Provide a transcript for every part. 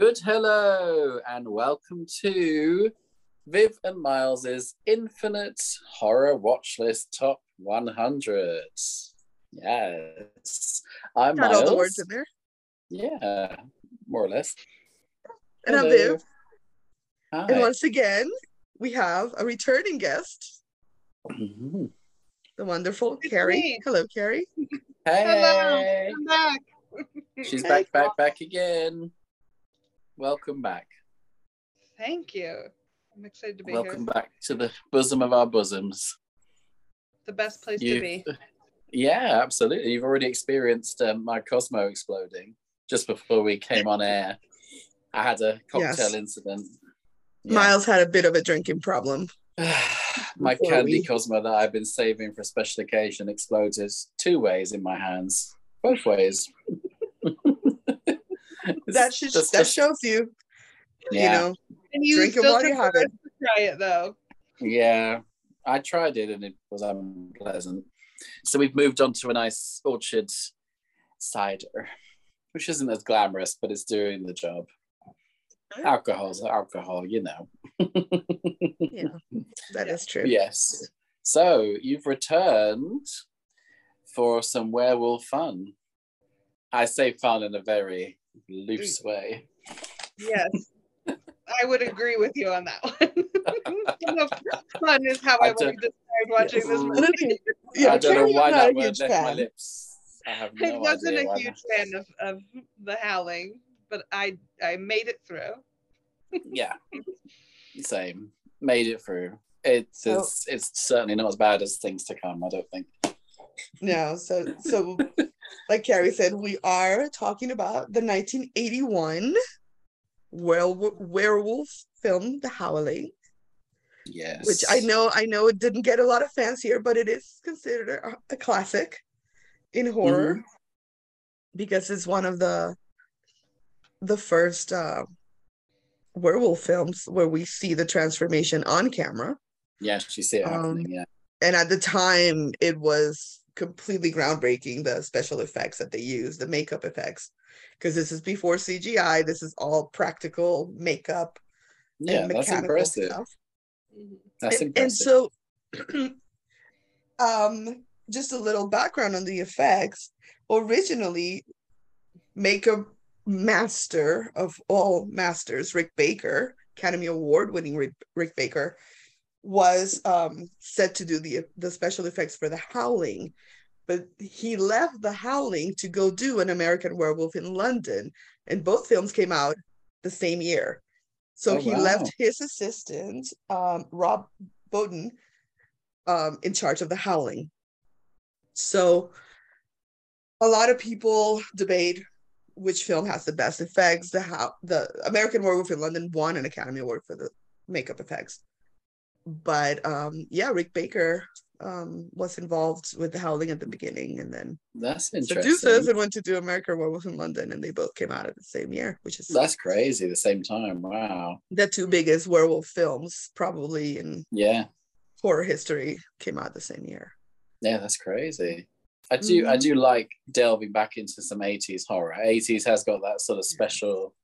Good hello and welcome to Viv and Miles's Infinite Horror Watch List Top 100. Yes, I'm Got Miles. all the words in there. Yeah, more or less. And I'm Viv. Hi. And once again, we have a returning guest, Mhm. the wonderful It's Carrie. me. Hello, Carrie. Hey, I'm back. she's Hey. back, back, back again. Welcome back. Thank you. I'm excited to be Welcome here. Welcome back to the bosom of our bosoms. The best place You- to be. Yeah, absolutely. You've already experienced um, my Cosmo exploding just before we came on air. I had a cocktail Yes. incident. Yeah. Miles had a bit of a drinking problem. my Before candy we- Cosmo that I've been saving for a special occasion exploded two ways in my hands. Both ways. It's That should just- that just- shows you, yeah, you know, And you drink it still while you have it. to try it though. yeah. I tried it and it was unpleasant. So we've moved on to a nice orchard cider, which isn't as glamorous, but it's doing the job. Alcohol's alcohol, you know. Yeah, that is true. Yes. So you've returned for some werewolf fun. I say fun in a very loose way. Yes. I would agree with you on that one. Fun is how I, I would don't- have described watching this movie. Yeah, I don't know why I'm that a word huge left my fan. lips. I have I wasn't a why huge fan of, of the howling, but I I made it through. Yeah. Same. Made it through. It's So- it's, it's certainly not as bad as things to come, I don't think. No, so so like Carrie said, we are talking about the 1981 werewolf, werewolf film, The Howling. Yes. which I know I know it didn't get a lot of fans here, but it is considered a, a classic in horror Mm-hmm. because it's one of the the first uh, werewolf films where we see the transformation on camera. Yes, she see it Um, happening, yeah. And at the time, it was completely groundbreaking. The special effects that they use, the makeup effects, because this is before CGI. This is all practical makeup Yeah, and that's mechanical impressive. stuff. That's and, and impressive. so um just a little background on the effects originally makeup master of all masters rick baker academy award winning rick, rick baker was um set to do the the special effects for the howling but he left the howling to go do an american werewolf in london and both films came out the same year. So Oh, he wow. left his assistant um rob bottin um in charge of the howling. So a lot of people debate which film has the best effects. The how the american werewolf in london won an academy award for the makeup effects but um yeah rick baker um was involved with the howling at the beginning and then That's interesting. and went to do american werewolf in london and they both came out at the same year which is That's crazy. The same time. Wow. the two biggest werewolf films probably in Yeah. horror history came out the same year Yeah, that's crazy. I do. I Mhm. do like delving back into some '80s horror. '80s has got that sort of special.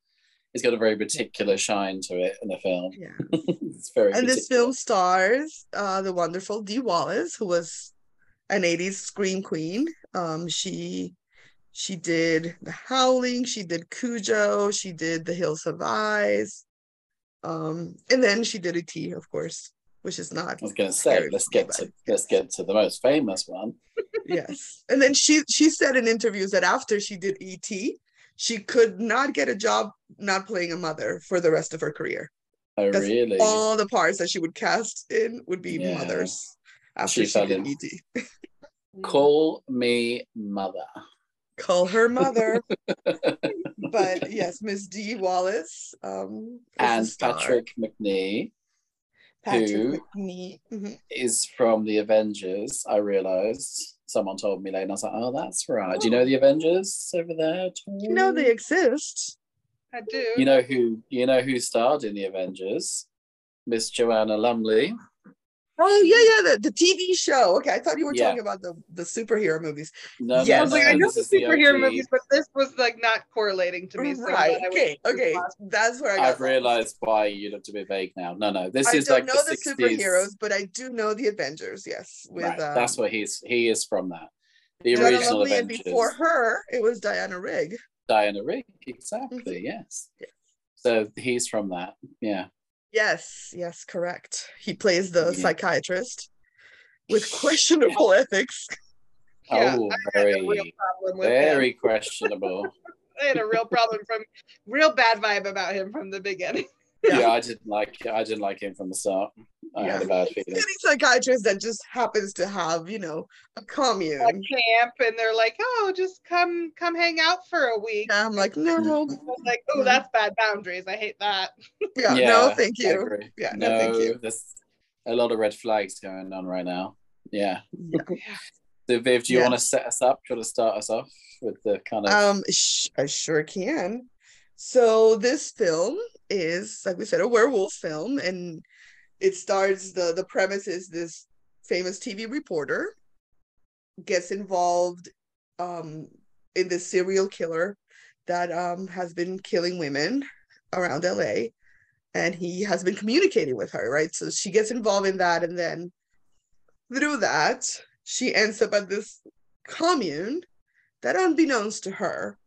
It's got a very particular shine to it in the film. yeah it's very. and this film stars uh the wonderful dee wallace who was an 80s scream queen um she she did the howling she did cujo she did the hills have eyes um and then she did et of course which is not I was going to say, let's get to let's get to the most famous one. yes and then she she said in interviews that after she did et she could not get a job not playing a mother for the rest of her career Oh, Because really? all the parts that she would cast in would be Yeah. mothers after She she, did in. et Call me mother. call her mother. but yes, Miss Dee Wallace. Um, and. Patrick Macnee Patrick who- Macnee. Mhm. is from the Avengers. I realized someone told me later, and I was like, "Oh, that's right." Do you Oh. know the Avengers over there? at? You know they exist. I do. You know who? You know who starred in the Avengers? Miss Joanna Lumley. Oh yeah, yeah, the, the TV show. Okay, I thought you were Yeah. talking about the the superhero movies. No, Yes. I was like, I know the is the superhero OG. movies, but this was like not correlating to me. So right. thought I would- Okay. Okay. That's where I got. I've lost. realized why you'd have to be vague now. No, no, this I is don't like know the, the, 60s. superheroes, but I do know the Avengers. Yes, with Right, um, that's what he's he is from that. The Donna original Lovely, and Avengers. before her, it was Diana Rigg. Diana Rigg, exactly. Yes. Yeah. So he's from that. Yeah. Yes, yes, correct. He plays the Yeah. psychiatrist with questionable ethics. Yeah, oh, I very, real him. very questionable. I had a real problem from real bad vibe about him from the beginning. Yeah. yeah. I didn't like. I didn't like him from the start. I had a Yeah. bad Any psychiatrist that just happens to have, you know, a commune. At camp, and they're like, "Oh, just come, come hang out for a week." And I'm like, no, I was like, "Oh, that's bad boundaries. I hate that." yeah, Yeah, no, thank you. Yeah, no, no, thank you. there's a lot of red flags going on right now. Yeah. Yeah. So Viv, do you want to set us up? Do you want to start us off with the kind of Um, sh- I sure can. So this film is, like we said, a werewolf film, and it starts the the premise is this famous TV reporter gets involved um in this serial killer that um has been killing women around LA, and he has been communicating with her, right? So she gets involved in that, and then through that, she ends up at this commune that, unbeknownst to her,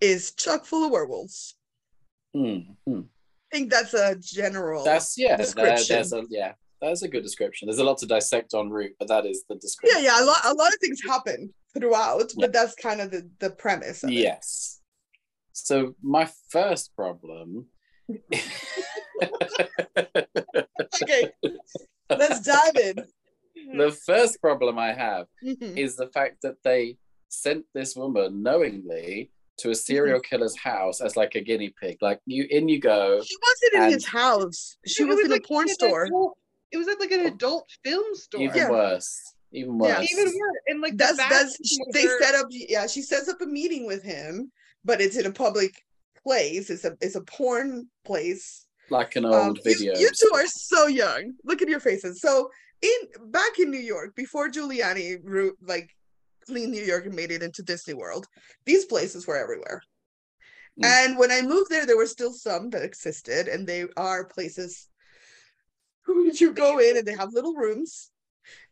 is chock full of werewolves. Hmm, hmm. I think that's a general. That's yeah. Description. there's a yeah. That's a good description. There's a lot to dissect on route, but that is the description. yeah, yeah. A lot, a lot of things happen throughout, but that's kind of the the premise. Of it. Yes. So my first problem. Okay, let's dive in. the first problem I have Mhm. is the fact that they sent this woman knowingly to a serial killer's house as like a guinea pig. Like you in you go. She wasn't in his house. She It was, in like a porn an store. adult- it was at like an adult film store. Even Yeah. worse. Even Yeah. worse. Even worse. And like That's the that's bathroom they were- set up. Yeah, she sets up a meeting with him, but it's in a public place. It's a it's a porn place. like an Um, old you- video. You, two are so young. Look at your faces. So in back in New York, before Giuliani ru- like New York and made it into Disney World, these places were everywhere. Mm. And when I moved there, there were still some that existed, and they are places who you go in and they have little rooms,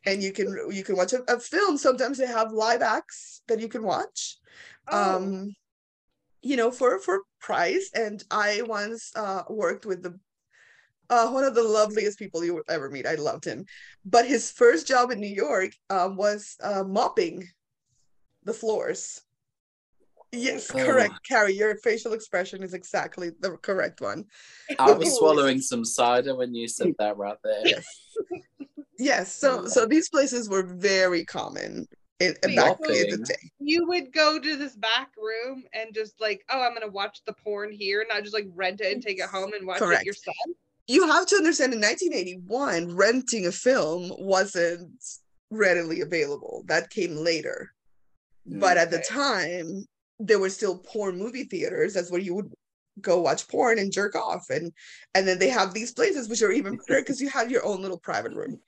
and you can you can watch a, a film. Sometimes they have live acts that you can watch. Oh, um you know for for price. And i once uh worked with the uh one of the loveliest people you will ever meet. I loved him. But his first job in new york um was uh mopping the floors yes Oh. correct carrie your facial expression is exactly the correct one I was swallowing some cider when you said that right there. yes yes so so these places were very common in, Wait, back in the day you would go to this back room and just like, oh, I'm gonna watch the porn here, not just like rent it and take it home and watch Correct. it yourself. you have to understand in 1981 renting a film wasn't readily available that came later but at the time there were still porn movie theaters. That's where you would go watch porn and jerk off. And and then they have these places which are even better because you had your own little private room.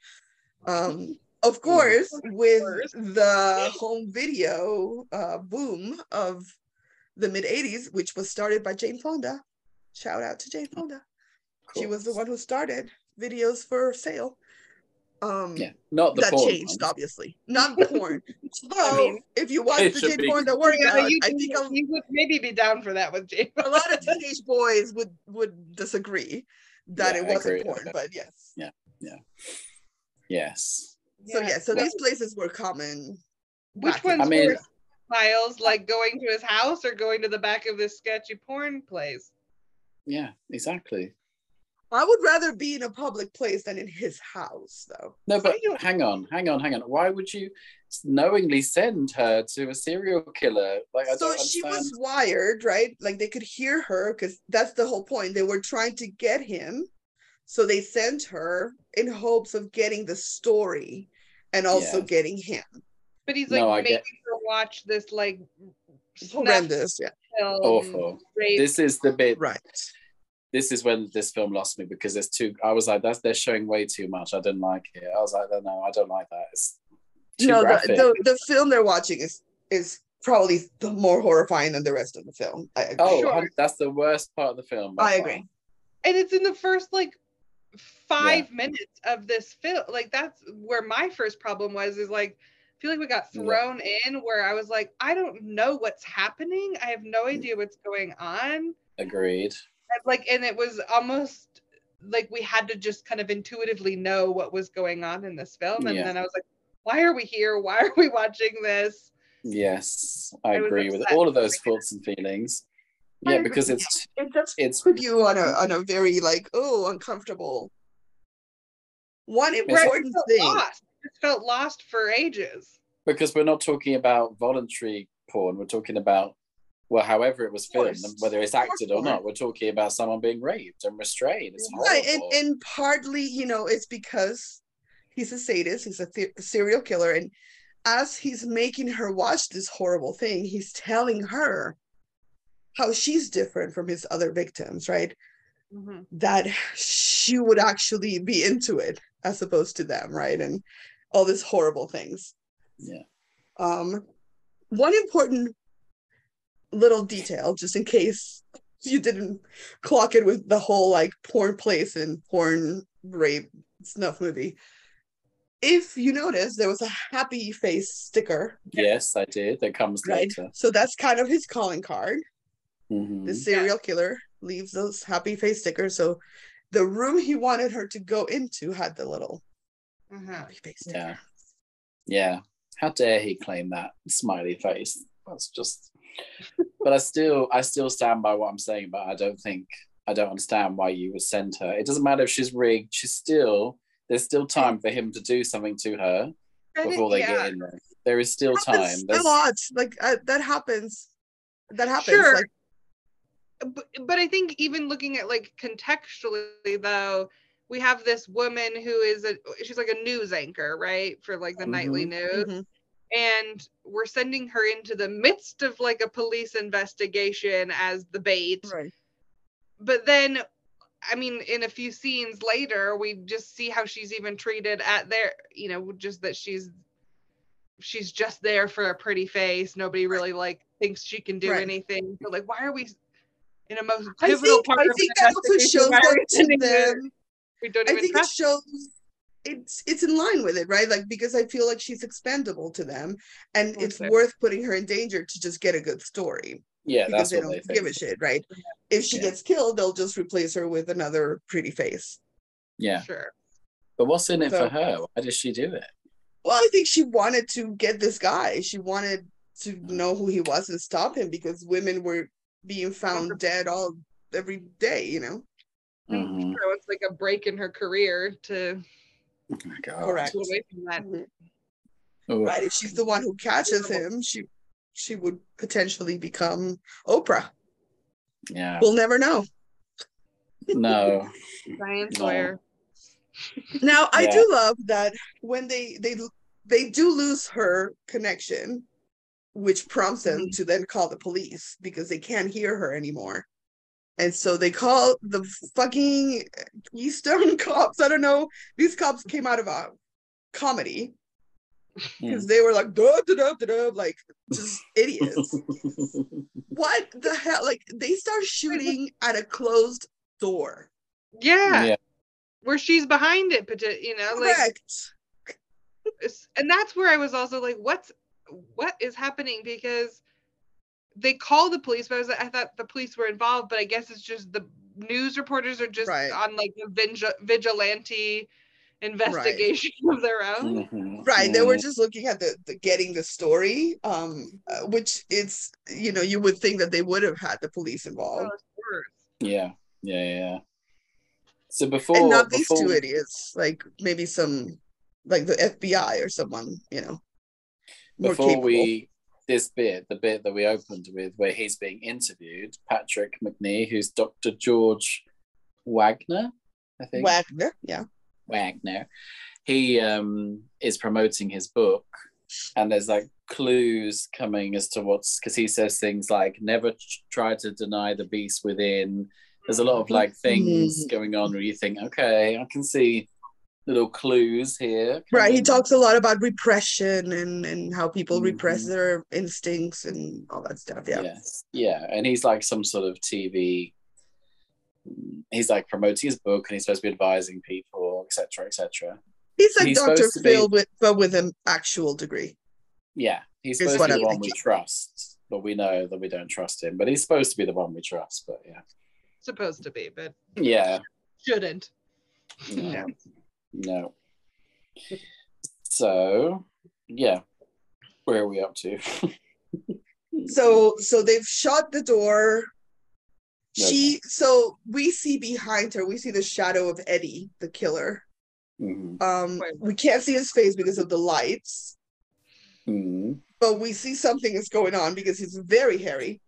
Um of course with the home video uh boom of the mid 80s which was started by jane fonda. Shout out to jane fonda. She was the one who started videos for sale. Um, Yeah, not the that porn changed, ones. obviously, not porn. So, mean, if you watch it the should Jane be- Fonda workout, Yeah, you, I think a, you would maybe be down for that with Jane. a lot of teenage boys would would disagree that Yeah, it wasn't porn, but yes. Yeah, yeah, yes. So yeah, so Well- these places were common. Which ones I mean- were Miles like going to his house or going to the back of this sketchy porn place? Yeah, exactly. I would rather be in a public place than in his house, though. No, but I don't- hang on, hang on, hang on. Why would you knowingly send her to a serial killer? Like, I so don't she was wired, right? Like they could hear her because that's the whole point. They were trying to get him. So they sent her in hopes of getting the story and also Yeah. getting him. But he's like No, I making get- her watch this like Horrendous. Yeah. Awful. rape. This is the bit. Right. This is when this film lost me because there's too. I was like, that's they're showing way too much. I didn't like it. I was like, no, I don't like that. It's too no, the, the the film they're watching is is probably the more horrifying than the rest of the film. I agree. oh, Sure. that's the worst part of the film. by I far. agree. and it's in the first like five minutes of this film like that's where my first problem was is like I feel like we got Yeah. thrown in where i was like i don't know what's happening i have no mm. idea what's going on Agreed. And, like and it was almost like we had to just kind of intuitively know what was going on in this film and Yeah. then i was like why are we here why are we watching this Yes, I I agree with all of those thoughts and feelings. Yeah, because it's It does it's put you on a on a very like oh uncomfortable. One important felt thing. lost. I just felt lost for ages because we're not talking about voluntary porn. We're talking about well, however it was filmed, whether it's acted or not. We're talking about someone being raped and restrained. It's Right, and, horrible. and partly, you know, it's because he's a sadist, he's a the- serial killer, and as he's making her watch this horrible thing, he's telling her how she's different from his other victims, right? Mhm. That she would actually be into it as opposed to them, right? And all these horrible things. Yeah. Um, one important little detail, just in case you didn't clock it with the whole like porn place and porn rape snuff movie. If you notice, there was a happy face sticker, yes, I did. That comes right? later. So that's kind of his calling card. Mhm. The serial killer leaves those happy face stickers. So the room he wanted her to go into had the little Uh-huh. happy face sticker. Yeah. Yeah. How dare he claim that smiley face? That's just but I still I still stand by what I'm saying, but I don't think I don't understand why you would send her. It doesn't matter if she's rigged, she's still there's still time for him to do something to her before they yeah. get in there. There is still Happens time. a lot. Like uh, that happens. That happens. Sure. Like but, but I think even looking at like contextually though, we have this woman who is a she's like a news anchor, right? For like the nightly Mhm. news. mhm. And we're sending her into the midst of like a police investigation as the bait. right. But then I mean, in a few scenes later, we just see how she's even treated at their, you know, just that she's she's just there for a pretty face. Nobody really like thinks she can do Right. anything. So like, why are we in a most I pivotal think, part I of think that also shows that to her- them. We don't I even think it shows it's it's in line with it, right? Like because I feel like she's expendable to them, and it's worth putting her in danger to just get a good story yeah, because that's they what don't they think. give a shit, right? If she Yeah. gets killed, they'll just replace her with another pretty face. Yeah. Sure. But what's in it So- for her? Why does she do it? Well, I think she wanted to get this guy. She wanted to know who he was and stop him because women were being found dead all every day, you know. Mhm. So it's like a break in her career to Oh my God. Correct. to away from that. Ooh. Right. If she's the one who catches him, she she would potentially become Oprah. Yeah. We'll never know. No. Diane No. Sawyer. Now I Yeah. do love that when they they they do lose her connection, which prompts them Mm-hmm. to then call the police because they can't hear her anymore. And so they call the fucking Keystone cops. I don't know. These cops came out of a comedy hmm. because they were like duh, duh, duh, duh, duh, like just idiots. what the hell? Like they start shooting at a closed door. Yeah. yeah. Where she's behind it, but uh, you know, like Correct. it's- and that's where I was also like, what's what is happening? Because they call the police, but I, was, I thought the police were involved, but I guess it's just the news reporters are just Right. on like a vigil- vigilante investigation of their own. Mhm. right they were Mhm. just looking at the, the getting the story um uh, which it's you know you would think that they would have had the police Oh, involved it's worse. Yeah. Yeah. Yeah. So before and not these two idiots like maybe some like the fbi or someone you know before we this bit, the bit that we opened with where he's being interviewed, Patrick Macnee, who's Dr. George Wagner, I think. wagner yeah Wagner. He um, is promoting his book, and there's like clues coming as to what's because he says things like never try to deny the beast within, There's a lot of like things going on where you think, okay, I can see little clues here. Right. He talks a lot about repression and and how people repress Mhm. their instincts and all that stuff. Yeah. Yes. Yeah. And he's like some sort of TV. He's like promoting his book and he's supposed to be advising people, etc., etc. He's like He's Dr. supposed to be- Phil with but with an actual degree. Yeah. He's Is supposed to be I'm the one we trust, but we know that we don't trust him. But he's supposed to be the one we trust. But yeah. Supposed to be, but Yeah. shouldn't. No. No. So, yeah. Where are we up to? So so they've shut the door. She so we see behind her, we see the shadow of Eddie, the killer. Mhm. Um we can't see his face because of the lights, Mhm. but we see something is going on because he's very hairy.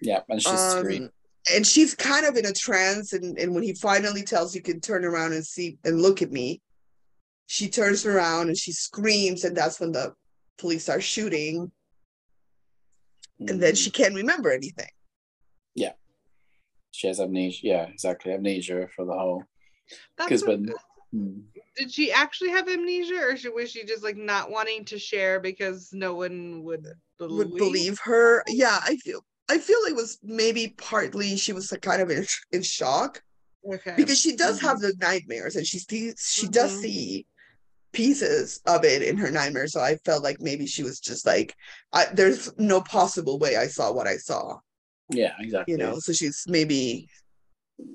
Yeah. And she's Um, screaming. And she's kind of in a trance and, and when he finally tells you can turn around and see and look at me she turns around and she screams and that's when the police are shooting and then she can't remember anything Yeah. She has amnesia. Yeah, exactly. Amnesia for the whole. Because what- when. Hmm. did she actually have amnesia or should, was she just like not wanting to share because no one would believe? would believe her yeah i feel i feel it was maybe partly she was like kind of in, in shock Okay. because she does have the nightmares and she sees she does Mhm. see pieces of it in her nightmares so i felt like maybe she was just like I, there's no possible way i saw what i saw Yeah, exactly. you know so she's maybe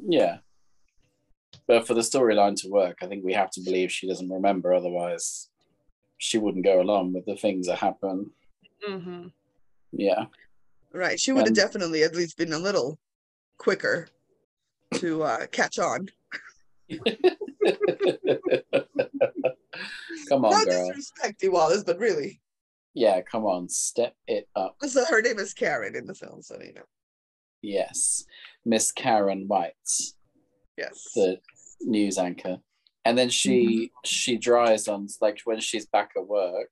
Yeah. But for the storyline to work, I think we have to believe she doesn't remember. Otherwise, she wouldn't go along with the things that happen. hmm Yeah. Right she would have definitely at least been a little quicker to uh catch on come on, not girl. disrespect Dee Wallace but really Yeah, come on. Step it up. so her name is karen in the film so you know Yes. Miss Karen White, yes the news anchor. And then she she dries on like when she's back at work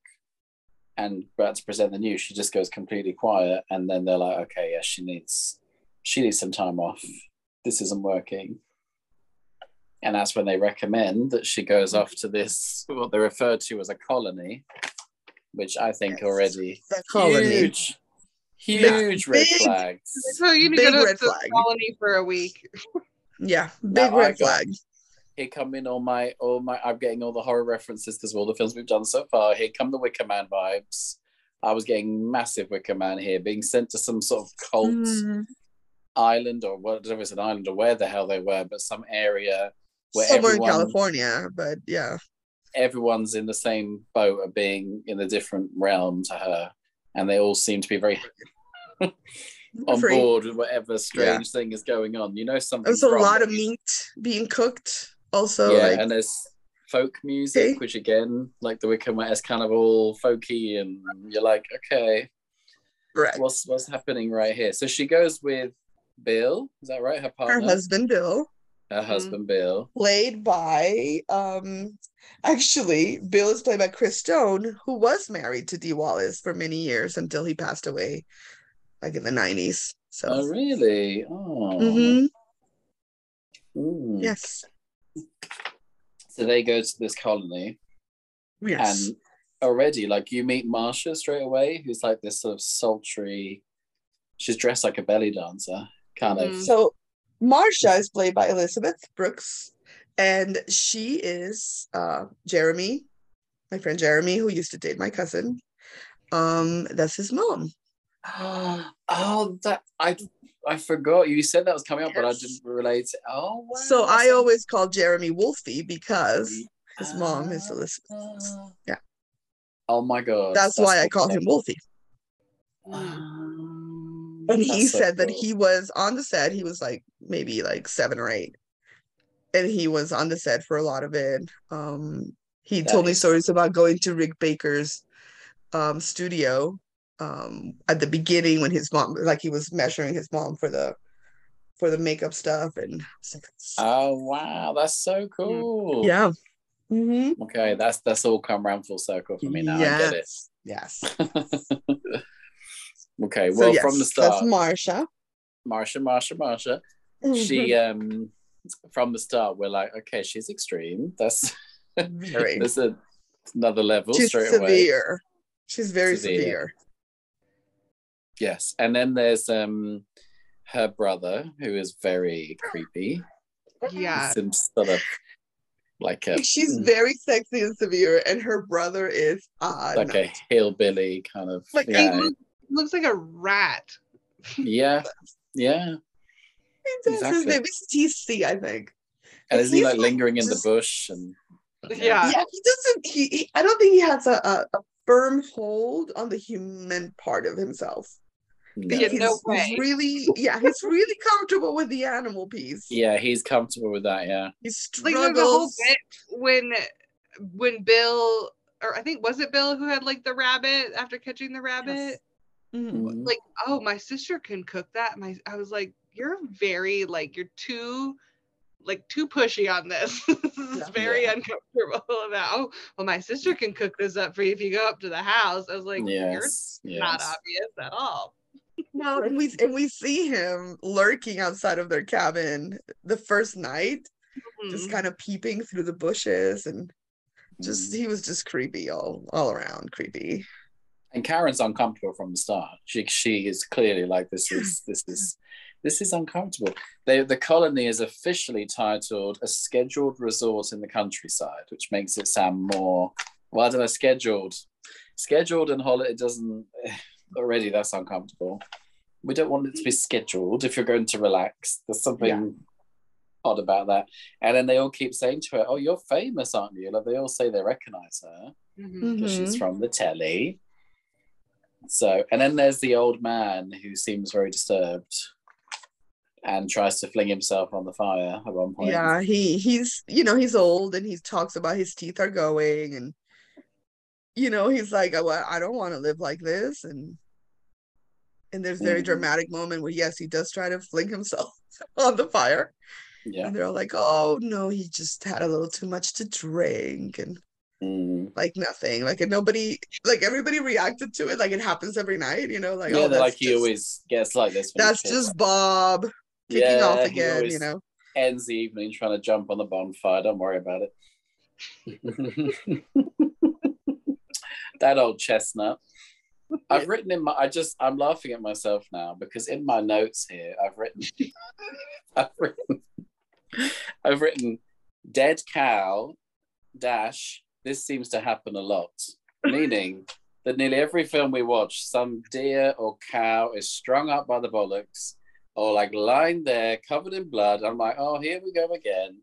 and about to present the news, she just goes completely quiet and then they're like, okay, yeah, she needs she needs some time off. This isn't working. And that's when they recommend that she goes off to this what they refer to as a colony, which I think Yes. already the colony huge huge red Big- flags. So you need to go to the colony for a week. yeah big Now red got- flag here come in all my all my I'm getting all the horror references because of all the films we've done so far. Here come the Wicker Man vibes. I was getting massive Wicker Man here, being sent to some sort of cult Mm, island or whatever it's an island or where the hell they were, but some area where somewhere everyone, in california but yeah everyone's in the same boat of being in a different realm to her, and they all seem to be very on Free. board with whatever strange thing is going on. You know something. There's a lot of meat being cooked. Also, yeah, like and there's folk music, Okay. which again, like the Wicker Man, is kind of all folky, and you're like, okay, correct. what's what's happening right here? So she goes with Bill, is that right? Her partner her husband Bill, her husband Bill. played by um, actually Bill is played by Chris Stone, who was married to Dee Wallace for many years until he passed away, like in the nineties. So Oh, really? Oh, Mhm. Mm. yes, So they go to this colony, yes. and already, like, you meet Marsha straight away, who's like this sort of sultry. She's dressed like a belly dancer, kind Mhm. of. So Marsha is played by Elizabeth Brooks, and she is uh, Jeremy, my friend Jeremy, who used to date my cousin. Um, that's his mom. oh, that I I forgot you said that was coming up, but I didn't relate. it. Oh, wow, So I always call Jeremy Wolfie because his mom is Ah. Elizabeth. Yeah. Oh my god. That's why I call cool. him Wolfie. Um, And he that's so said that he was on the set, he was like maybe like seven or eight. And he was on the set for a lot of it. Um, he told me stories about going to Rick Baker's um, studio um, at the beginning when his mom, like he was measuring his mom for the for the makeup stuff, and like, Oh wow, that's so cool. yeah, hmm Okay, that's that's all come round full circle for me now. I get it. yes. okay, So well yes, from the that's start, Marsha. Marsha, Marsha, Marsha. she um from the start we're like, okay, she's extreme. That's very. there's a, another level She's straight away. severe. She's very Severe. severe. Yes, and then there's um her brother who is very creepy. Yeah. Some sort of like a She's mm, very sexy and severe, and her brother is odd, like a hillbilly kind of Like, He yeah, look- looks like a rat. yeah, yeah. His exactly. name is TC, I think. And isn't he like lingering in the bush and Yeah. yeah, he doesn't. He, he- I don't think he has a, a, a firm hold on the human part of himself. No. Yeah, he's no way. really, yeah, he's really comfortable with the animal piece. Yeah, he's comfortable with that. Yeah, he Like there's whole struggles. bit when when Bill or I think was it Bill who had like the rabbit after catching the rabbit? Mhm. Mhm. Like, oh, my sister can cook that. My I was like, you're very like you're too like too pushy on this. this is very Yeah. uncomfortable about oh well my sister can cook this up for you if you go up to the house. I was like, you're yes, not obvious at all. No, and we and we see him lurking outside of their cabin the first night, just Mhm. kind of peeping through the bushes, and just Mm. he was just creepy all all around creepy. And Karen's uncomfortable from the start. She she is clearly like this is this is this is uncomfortable. They, the colony is officially titled a scheduled resort in the countryside, which makes it sound more well. I don't know, scheduled, scheduled and holiday doesn't already. That's uncomfortable. We don't want it to be scheduled. If you're going to relax, there's something Yeah. odd about that. And then they all keep saying to her, "Oh, you're famous, aren't you?" Like they all say they recognize her Mhm. because she's Mhm. from the telly. So, and then there's the old man who seems very disturbed and tries to fling himself on the fire at one point. Yeah, he he's you know he's old and he talks about his teeth are going and you know he's like oh, I I don't want to live like this and and there's very Mhm. dramatic moment where yes he does try to fling himself on the fire Yeah. and they're all like oh no he just had a little too much to drink and Mm. like nothing like and nobody like everybody reacted to it like it happens every night you know like yeah, oh that's like he just, always gets like this. that's just like- Bob kicking Yeah, off again you know ends the evening trying to jump on the bonfire. Don't worry about it. that old chestnut. I've written in my. I just. I'm laughing at myself now because in my notes here, I've written. I've written. I've written, dead cow, dash. This seems to happen a lot, meaning that nearly every film we watch, some deer or cow is strung up by the bollocks or like lying there covered in blood. I'm like, oh, here we go again.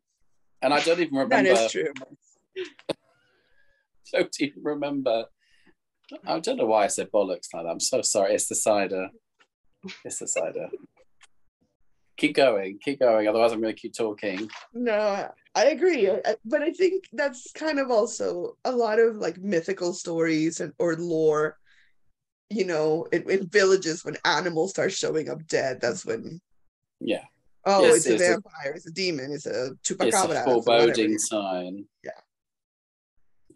And I don't even remember. is true Don't even remember. I don't know why I said bollocks like that. I'm so sorry. It's the cider. It's the cider. keep going. Keep going. Otherwise, I'm going to keep talking. No, I agree. I- But I think that's kind of also a lot of like mythical stories and or lore. You know, in, in villages when animals start showing up dead, that's when Yeah. oh, Yes, it's a it's a- vampire, it's a demon, it's a It's a chupacabra. or foreboding sign. Yeah.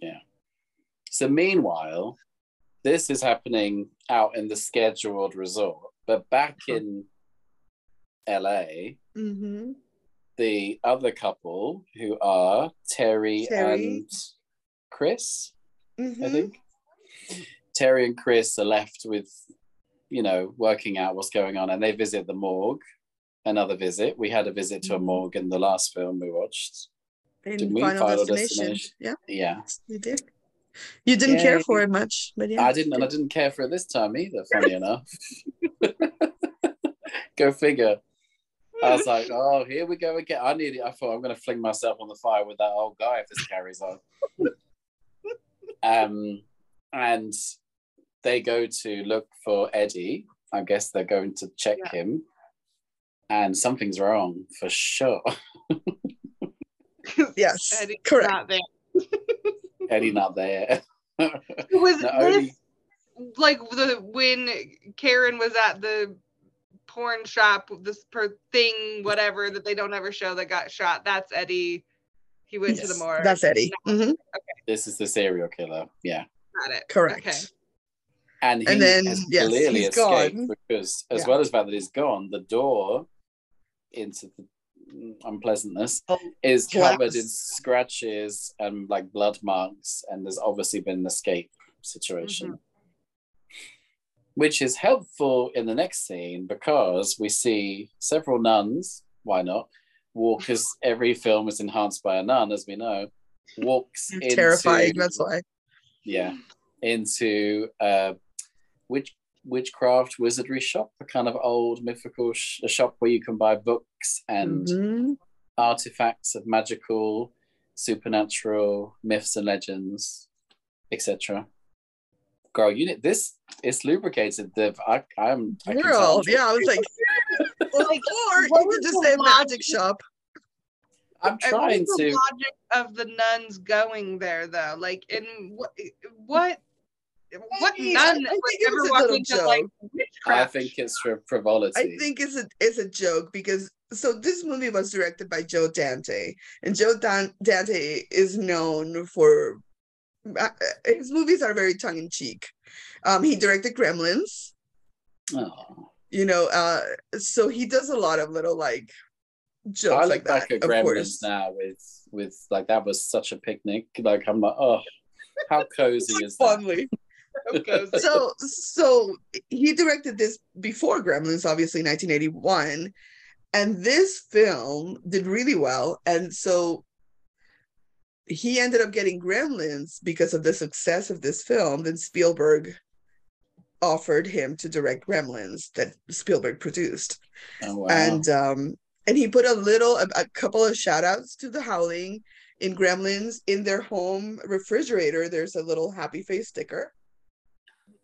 Yeah. So meanwhile, this is happening out in the scheduled resort, but back in LA, Mhm. the other couple who are Terry, Terry. and Chris, I Mhm. think. Terry and Chris are left with, you know, working out what's going on, and they visit the morgue. Another visit. We had a visit to a Mhm. morgue in the last film we watched. In Did we? Final, Final Destination. Destination. Yeah, Yeah, you did. You didn't care for it much, but yeah. I didn't, and I didn't care for it this time either. Funny enough. Go figure. I was like, oh, here we go again. I needed. I thought I'm going to fling myself on the fire with that old guy if this carries on. um, and they go to look for Eddie. I guess they're going to check Yeah. him, and something's wrong for sure. Yes, Eddie's correct. Not there. Eddie not there. It was Not this only- like the when Karen was at the porn shop, this per thing, whatever that they don't ever show that got shot? That's Eddie. He went to the Yes, morgue. That's Eddie. Mhm. this is the serial killer. Yeah. Got it. Correct. Okay. and he And then, has yes, clearly he's escaped gone. because as Yeah. well as the fact that he's gone the door into the unpleasantness, Oh, is covered in scratches and like blood marks, and there's obviously been an escape situation. Which is helpful in the next scene because we see several nuns, why not? Walk as every film is enhanced by a nun, as we know, walks into Terrifying. That's why. yeah into uh witch witchcraft wizardry shop a kind of old mythical sh- a shop where you can buy books and Mhm. artifacts of magical supernatural myths and legends etc girl you need this is lubricated the i i'm I Girl, tell. yeah, I was like, or, Like, or you what could just say logic? magic shop. i'm And trying what's the to logic of the nuns going there though? Like in what what what Maybe. nun I- I think would ever a walk little into like joke. i witchcraft? think it's for frivolity I think it's a it's a joke because so this movie was directed by Joe Dante, and Joe Dan- Dante is known for uh, his movies are very tongue in cheek. Um, he directed Gremlins, oh. you know, uh, so he does a lot of little like jokes I look like that. at of Gremlins course, now with with like that was such a picnic. Like I'm like, oh, how cozy Like, is that? fondly. Because so so he directed this before Gremlins, obviously 1981, and this film did really well, and so he ended up getting Gremlins because of the success of this film. Then Spielberg offered him to direct Gremlins that Spielberg produced, Oh wow. and um and he put a little a, a couple of shout outs to the Howling in Gremlins in their home refrigerator. There's a little happy face sticker.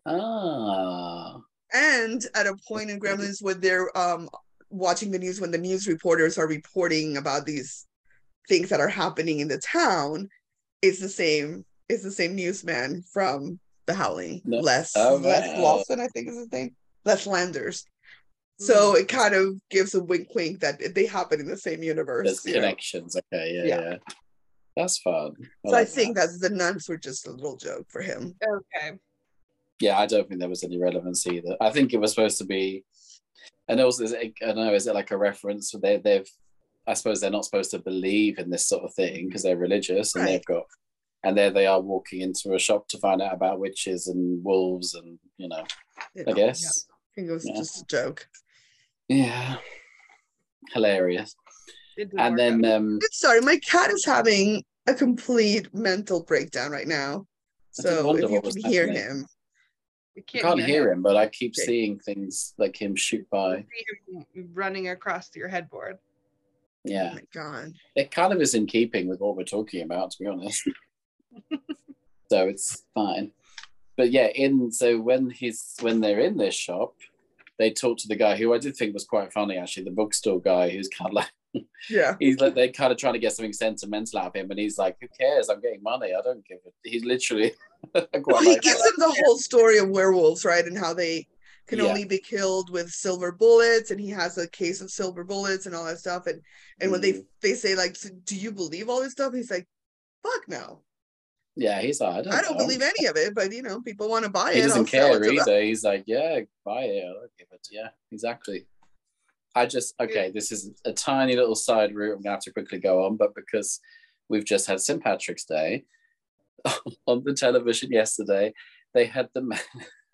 Ah, and at a point in gremlins when they're um watching the news when the news reporters are reporting about these things that are happening in the town it's the same it's the same newsman from the howling No- les oh, les lawson i think is his name les landers so it kind of gives a wink wink that they happen in the same universe there's you know? connections. Okay, yeah, Yeah. yeah, That's fun. so i like think that the nuns were just a little joke for him okay. Yeah, I don't think there was any relevance either. I think it was supposed to be, and also, is it, I don't know, is it like a reference? They, they've, I suppose they're not supposed to believe in this sort of thing because they're religious and Right. they've got, and there they are walking into a shop to find out about witches and wolves and you know, you I guess, i think it was Yeah. just a joke yeah, hilarious. And then, out. um, sorry, my cat is having a complete mental breakdown right now. So if you can hear happening. him, You I can't hear him, but I keep seeing things like him shoot by. See him running across your headboard. oh Yeah, my god. it kind of is in keeping with what we're talking about, to be honest. so it's fine. But yeah, in so when he's when they're in this shop, they talk to the guy who I did think was quite funny actually, the bookstore guy who's kind of like Yeah. he's like they're kind of trying to get something sentimental out of him, and he's like, "Who cares? I'm getting money. I don't give it." He's literally Well, he gives him the whole story of werewolves, right? And how they can Yeah. only be killed with silver bullets, and he has a case of silver bullets and all that stuff. And and when they Mm. they say like, "So "Do you believe all this stuff?" He's like, "Fuck no, Yeah, he's like, I don't, I don't believe any of it." But you know, people want to buy he it. doesn't I'll care them. either. He's like, yeah, buy it. I'll give it. Yeah, exactly. I just okay. This is a tiny little side route. I'm gonna have to quickly go on, but because we've just had St Patrick's Day on the television yesterday, they had the man,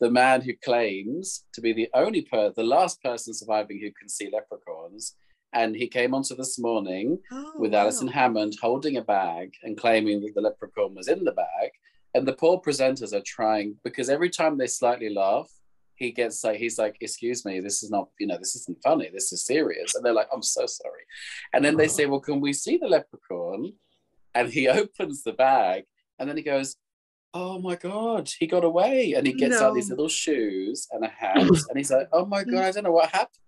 the man who claims to be the only per, the last person surviving who can see leprechauns, and he came onto this morning Oh, with Alison. Hammond holding a bag and claiming that the leprechaun was in the bag. And the poor presenters are trying because every time they slightly laugh, he gets like he's like, "Excuse me, this is not you know this isn't funny. This is serious." And they're like, "I'm so sorry." And then they say, "Well, can we see the leprechaun?" And he opens the bag and then he goes, "Oh my god, he got away!" And he gets out these little shoes and a hat, and he's like, "Oh my god, I don't know what happened."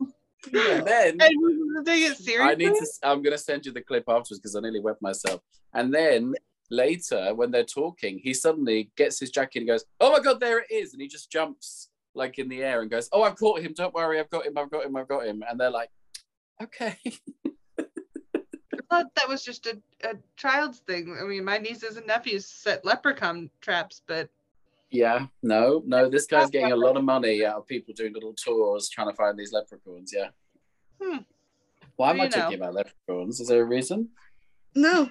And then And you take it? I need to. I'm gonna send you the clip afterwards because I nearly wept myself. And then later, when they're talking, he suddenly gets his jacket and goes, "Oh my god, there it is!" And he just jumps like in the air and goes, "Oh, I've caught him! Don't worry, I've got him! I've got him! I've got him!" And they're like, "Okay." I thought that was just a, a child's thing. I mean, my nieces and nephews set leprechaun traps, but Yeah, no, no. This guy's getting a lot of money out of people doing little tours trying to find these leprechauns. Yeah. Hmm. Why am I know. talking about leprechauns? Is there a reason? No,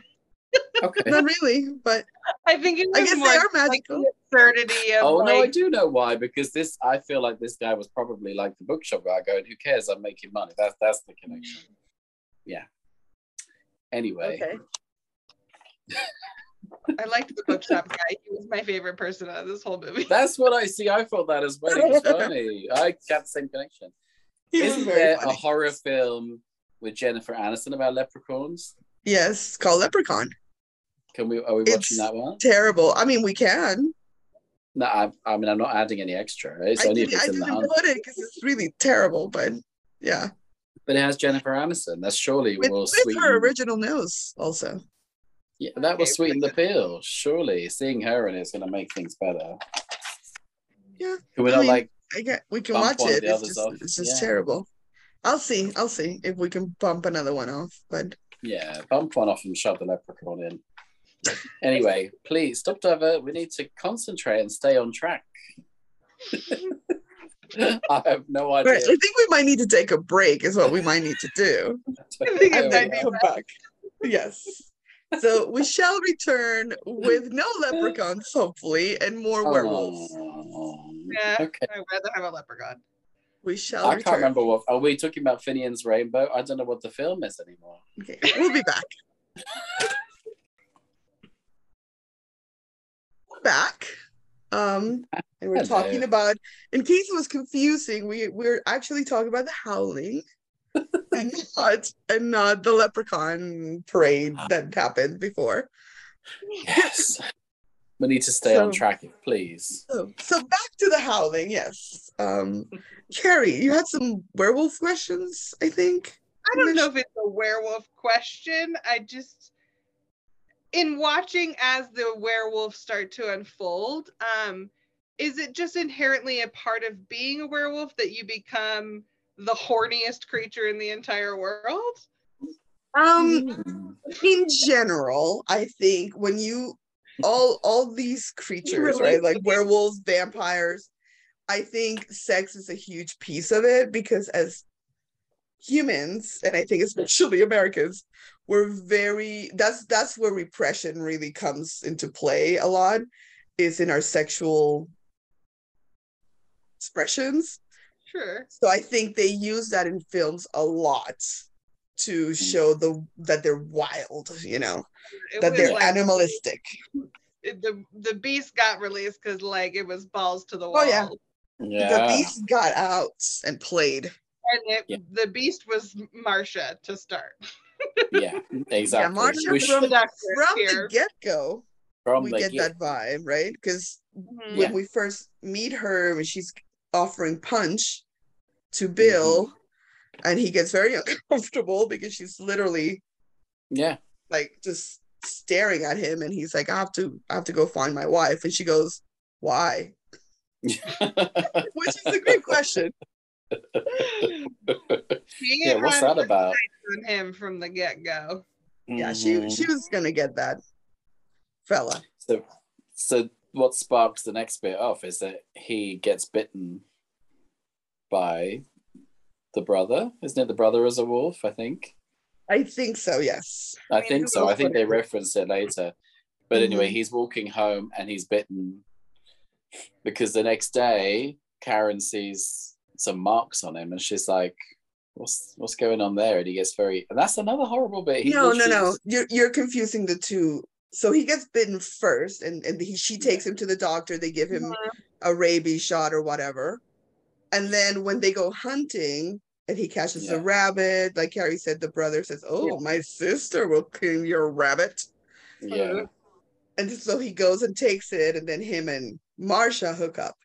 Okay. not really, but I think it was I guess more they are magical. the absurdity of Oh no, I do know why. Because this, I feel like this guy was probably like the bookshop guy, going, "Who cares? I'm making money." That's that's the connection. Yeah. Anyway, okay. I liked the bookshop guy. He was my favorite person out of this whole movie. that's what I see. I thought that as well. It was funny. I got the same connection. He Isn't very there a horror film with Jennifer Aniston about leprechauns? Yes, called Leprechaun. Can we? Are we It's- watching that one? Terrible. I mean, we can. No, I, I mean I'm not adding any extra. It's I, only did, if I in didn't hunt. put it because it's really terrible, but yeah. But it has Jennifer Aniston. That surely With, will with sweeten. her original nose also. Yeah, that will Okay, sweeten the pretty pill. Surely, seeing her in it's going to make things better. Yeah, Can we I not mean, like? I get we can watch it. It's just it's just Yeah. terrible. I'll see. I'll see if we can bump another one off. But Yeah, bump one off and shove the leprechaun in. Anyway, please stop, Dover. We need to concentrate and stay on track. I have no Right, idea. I think we might need to take a break. Is what we might need to do, I think There and we come back. Yes. So we shall return with no leprechauns, hopefully, and more werewolves. Oh, Yeah. Okay. I'd rather have a leprechaun. We shall I return. can't remember what. Are we talking about Finian's Rainbow? I don't know what the film is anymore. Okay, we'll be back. We're back. Um, and we're talking about. In case it was confusing, we we're actually talking about the Howling, and not and not the Leprechaun parade that happened before. Yes. We need to stay on track, please. So, so back to the Howling. Yes. Um, Carrie, you had some werewolf questions, I think. I don't know if it's a werewolf question. I just in watching as the werewolves start to unfold, um, is it just inherently a part of being a werewolf that you become the horniest creature in the entire world? Um, in general, I think when you all all these creatures, right? Like werewolves, vampires, I think sex is a huge piece of it because as humans, and I think especially Americans, we're very that's that's where repression really comes into play a lot, is in our sexual expressions. Sure. So I think they use that in films a lot to show the that they're wild, you know, It that they're like animalistic. it- the the beast got released because like it was balls to the wall. Oh, wall. yeah. The beast got out and played. And it, Yeah. the beast was Marsha to start. yeah, exactly. Marsha We from- should- Seductress From the get-go, from we the get get- that vibe, right? Because Mhm. when we first meet her, when she's offering punch to Bill, and he gets very uncomfortable because she's literally Yeah. like just staring at him, and he's like, "I have to, I have to go find my wife," and she goes, "Why?" Which is a great question. She yeah, what's had that about? on him from the get go. Yeah, she Mhm. she was gonna get that fella. So, so what sparks the next bit off is that he gets bitten by the brother. Isn't it the brother as a wolf? I think. I think so. Yes. I I mean, think so. I think they it be? referenced it later. But anyway, Mhm. he's walking home and he's bitten because the next day Karen sees some marks on him and she's like, "What's what's going on there?" And he gets very, and that's another horrible bit. He no, no, no. You're you're confusing the two. So he gets bitten first, and and he, she takes him to the doctor. They give him a rabies shot or whatever, and then when they go hunting and he catches Yeah. a rabbit, like Carrie said, the brother says, "Oh, Yeah. my sister will kill your rabbit," Yeah, and so he goes and takes it, and then him and Marsha hook up.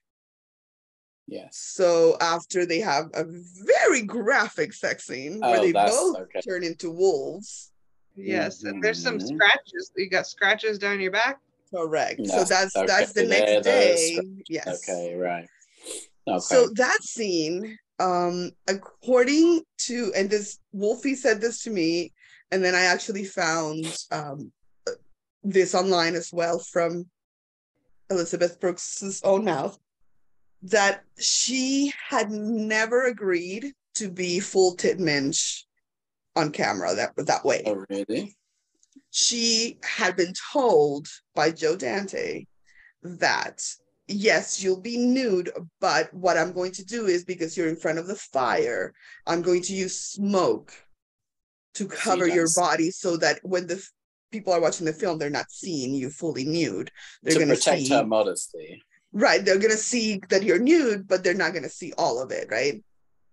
yes, So after they have a very graphic sex scene where Oh, they both okay. turn into wolves. Yes, and there's some Mhm. scratches. You got scratches down your back. Correct. so No, that's that's the next there, day. those Yes. okay, right, okay, So that scene, um, according to and this Wolfie said this to me, and then I actually found um this online as well from Elizabeth Brooks's own mouth that she had never agreed to be full tit minge on camera that that way. Oh, really? She had been told by Joe Dante that yes, you'll be nude, but what I'm going to do is because you're in front of the fire, I'm going to use smoke to cover your body so that when the f- people are watching the film, they're not seeing you fully nude. They're to gonna protect see her modesty. right, they're gonna see that you're nude, but they're not gonna see all of it, right?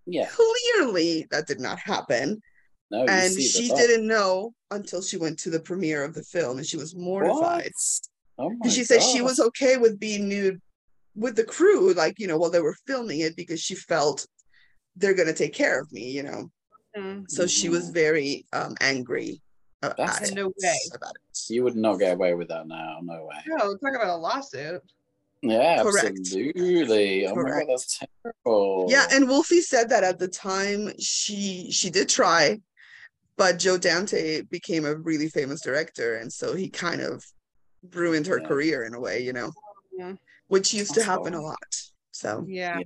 Yeah. Clearly that did not happen. No, you and she didn't know until she went to the premiere of the film and she was mortified. What? Oh And she said she was okay with being nude with the crew, like, you know, while they were filming it because she felt they're going to take care of me, you know. Mm. So she was very um, angry uh, That's at No way. about it. You would not get away with that now. No way. No, talk about a lawsuit. Yeah, Correct. absolutely. Oh my god, that's terrible. Yeah, and Wolfie said that at the time she she did try, but Joe Dante became a really famous director, and so he kind of ruined her Yeah. career in a way, you know, Yeah. which used to That's happen a lot. So Yeah.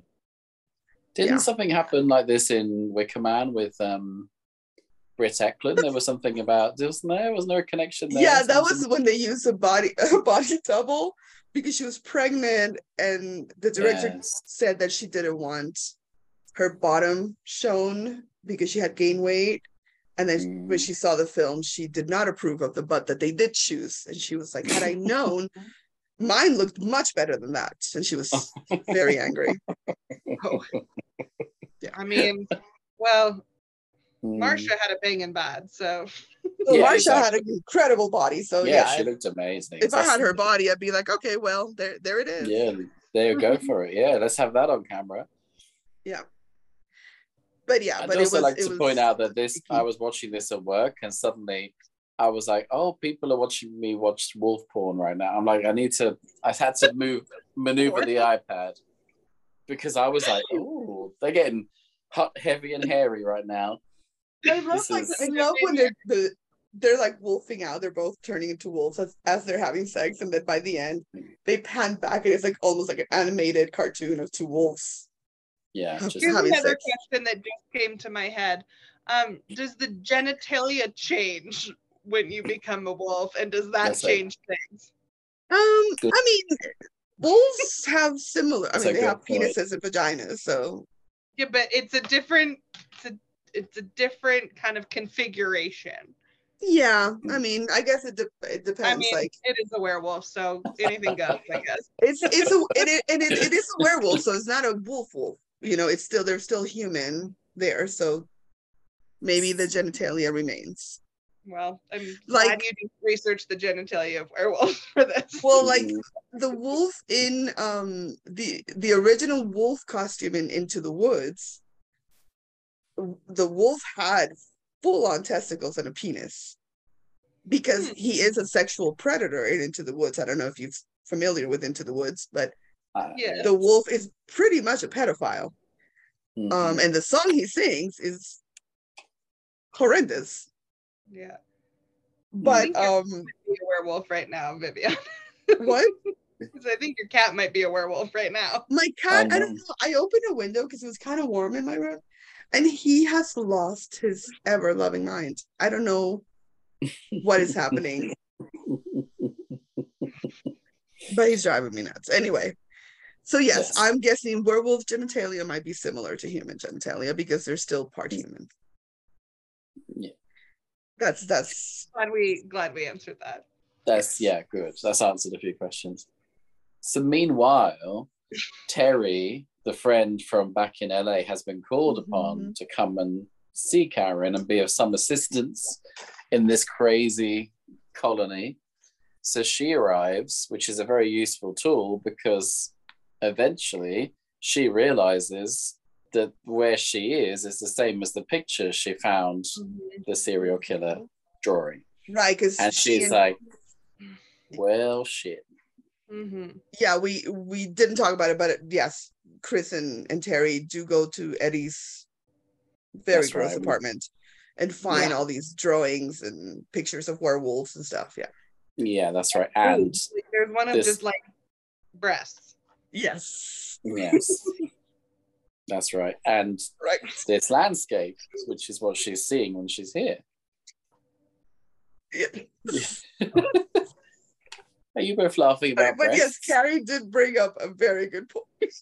Didn't Yeah. something happen like this in Wicker Man with um Britt Ekland? There was something about wasn't there? Wasn't there a connection there? yeah, that was when they used a body a body double because she was pregnant, and the director Yes. said that she didn't want her bottom shown because she had gained weight. And then when Mm. she saw the film, she did not approve of the butt that they did choose. And she was like, had I known, mine looked much better than that. And she was very angry. Oh. Yeah. I mean, well, Mm. Marsha had a banging bod, so Well, Yeah, Marsha had an incredible body. So yeah, yeah, she looked amazing. if I had her body, I'd be like, okay, well, there, there it is. Yeah, there you go for it. Yeah, let's have that on camera. But yeah, I'd but also it was, like to was point out that this. I was watching this at work and suddenly I was like, oh, people are watching me watch wolf porn right now. I'm like, I need to I had to move maneuver the iPad because I was like, oh, they're getting hot, heavy and hairy right now. I love This like is- I love when they're the they're like wolfing out. They're both turning into wolves as, as they're having sex, and then by the end, they pan back and it's like almost like an animated cartoon of two wolves. Yeah, Here's just here's another sex. question that just came to my head. Um, does the genitalia change when you become a wolf, and does that That's a- change things? Um, Good. I mean, wolves have similar. I mean, they have point. penises and vaginas, so Yeah, but it's a different. It's a, it's a different kind of configuration. yeah. Hmm. I mean, I guess it de- it depends. I mean, like it is a werewolf, so anything goes, I guess. it's it's a and it, it, it is a werewolf, so it's not a wolf wolf. You know, it's still they're still human there, so maybe the genitalia remains. Well, I'm Like- glad you did research the genitalia of werewolves for this. Well, like the wolf in um the the original wolf costume in Into the Woods, the wolf had full on testicles and a penis because Hmm. he is a sexual predator in Into the Woods. I don't know if you're familiar with Into the Woods, but uh, Yeah. the wolf is pretty much a pedophile. mhm. Um, and the song he sings is horrendous. yeah, But think you're- um, be a werewolf right now, Vivian. what? 'Cause I think your cat might be a werewolf right now. My cat, I, don't know. know. I opened a window because it was kind of warm in my room, and he has lost his ever loving mind. I don't know what is happening, but he's driving me nuts. Anyway, so yes, Yes. I'm guessing werewolf genitalia might be similar to human genitalia because they're still part human. Yeah. That's that's Glad we glad we answered that. That's yeah, good. That's answered a few questions. So meanwhile, Terry, the friend from back in LA, has been called mm-hmm, upon mm-hmm. to come and see Karen and be of some assistance in this crazy colony. So she arrives, which is a very useful tool because eventually she realizes that where she is is the same as the picture she found the serial killer drawing. right because And she's like, well, shit. hmm yeah we we didn't talk about it but yes chris and, and terry do go to eddie's very That's gross right. apartment and find Yeah. all these drawings and pictures of werewolves and stuff yeah Yeah, that's right. And there's one of this- just like breasts. Yes. Yes. That's right. And Right. this landscape, which is what she's seeing when she's here. Yeah. Are you both laughing about But yes. Carrie did bring up a very good point.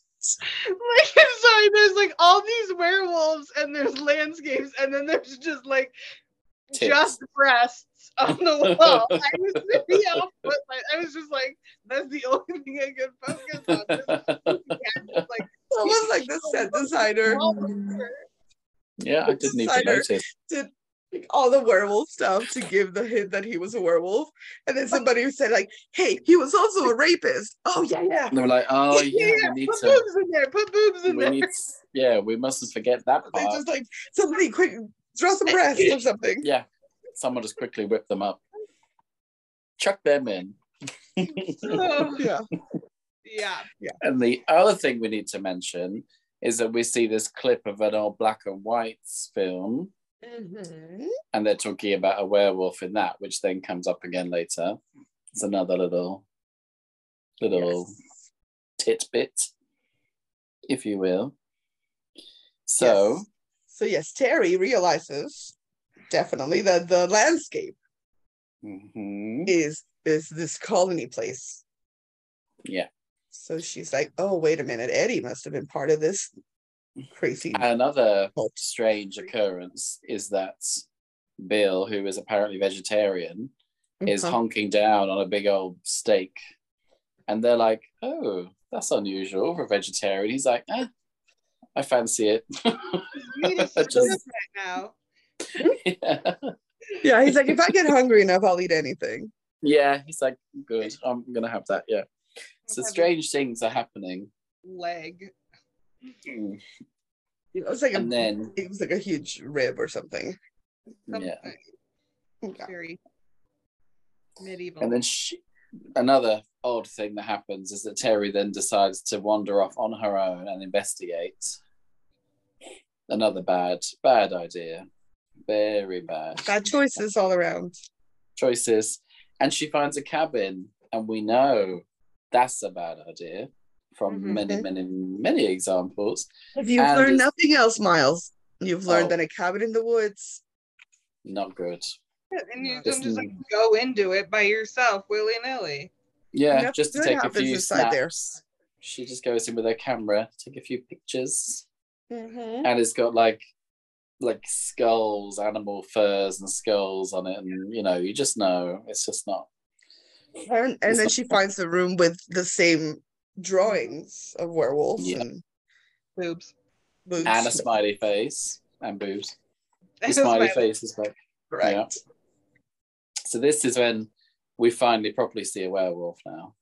Like I'm sorry, there's like all these werewolves and there's landscapes and then there's just like Tits. just breasts on the wall. I was really off put I was just like, that's the only thing I could focus on. Just, like Almost like the set designer yeah, I didn't even notice. did like, all the werewolf stuff to give the hint that he was a werewolf. And then somebody said, like, hey, he was also a rapist. Oh, yeah, yeah. And they were like, oh yeah, yeah, we need put to boobs in there, put boobs in we there. need yeah, we mustn't forget that They part. just like, somebody quick, draw some breasts or something. Yeah. Someone just quickly whip them up. Chuck them in. Oh, Yeah. yeah. And the other thing we need to mention is that we see this clip of an old black and white film, Mhm. and they're talking about a werewolf in that, which then comes up again later. It's another little little Yes. titbit, if you will. So Yes. So yes, Terry realizes definitely that the landscape mhm, is is this colony place. yeah. So she's like, oh, wait a minute, Eddie must have been part of this crazy Another cult. strange occurrence is that Bill, who is apparently vegetarian, is Uh-huh. honking down on a big old steak. And they're like, oh, that's unusual for a vegetarian. He's like, eh, I fancy it. Just- right now. yeah. Yeah, he's like, if I get hungry enough, I'll eat anything. yeah, he's like, good, I'm going to have that. Yeah. So Have a strange things are happening. leg. Mm, It was like a And then, it was like a huge rib or something. yeah. Something Yeah. Very medieval. And then she, another odd thing that happens is that Terry then decides to wander off on her own and investigate. Another bad, bad idea. Very bad. Bad choices all around. choices. And she finds a cabin, and we know that's a bad idea from Mhm. many, many, many examples. If you've And learned nothing else, Miles, you've learned Oh. that a cabin in the woods. Not good. and you This don't just like go into it by yourself willy nilly. Yeah, just to take a few inside there. snaps. She just goes in with her camera, take a few pictures. Mm-hmm. and it's got like like skulls, animal furs and skulls on it, and you know, you just know it's just not. And, and then not- she finds the room with the same drawings of werewolves Yeah. and Boobs. boobs. And a smiley face and boobs. The smiley smiley. face is like. right. So this is when we finally properly see a werewolf now.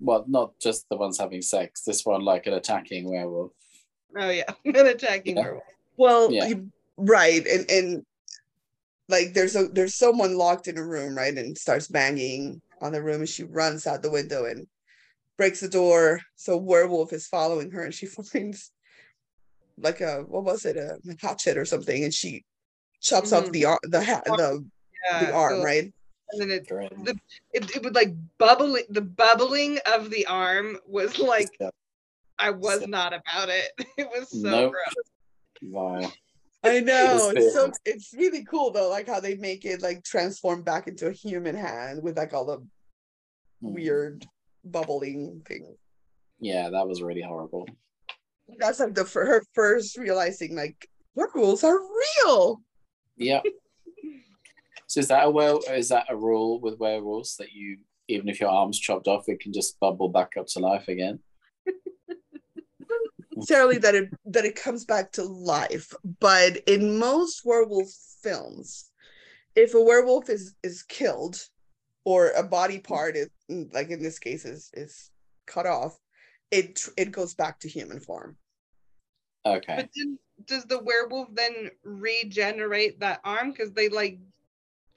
Well, not just the ones having sex. This one like an attacking werewolf. Oh yeah, an attacking Yeah. werewolf. Well, Yeah. you- right, and and like there's a there's someone locked in a room, right, and starts banging on the room, and she runs out the window and breaks the door. So werewolf is following her, and she finds like a what was it a hatchet or something, and she chops off Mhm. the ar- the ha- the Yeah, the arm, so- right? And then it, Great. it it would like bubbling. The bubbling of the arm was like I was So- not about it. It was so Nope. gross. Wow. I know. It's It's so it's really cool though, like how they make it like transform back into a human hand with like all the Hmm. weird bubbling thing. Yeah, that was really horrible. That's like the her first realizing like werewolves are real. Yeah. so is that a well is that a rule with werewolves that you even if your arm's chopped off, it can just bubble back up to life again? necessarily that it that it comes back to life, but in most werewolf films, if a werewolf is is killed or a body part is mm, like in this case is is cut off, it it goes back to human form. Okay. But then, does the werewolf then regenerate that arm because they like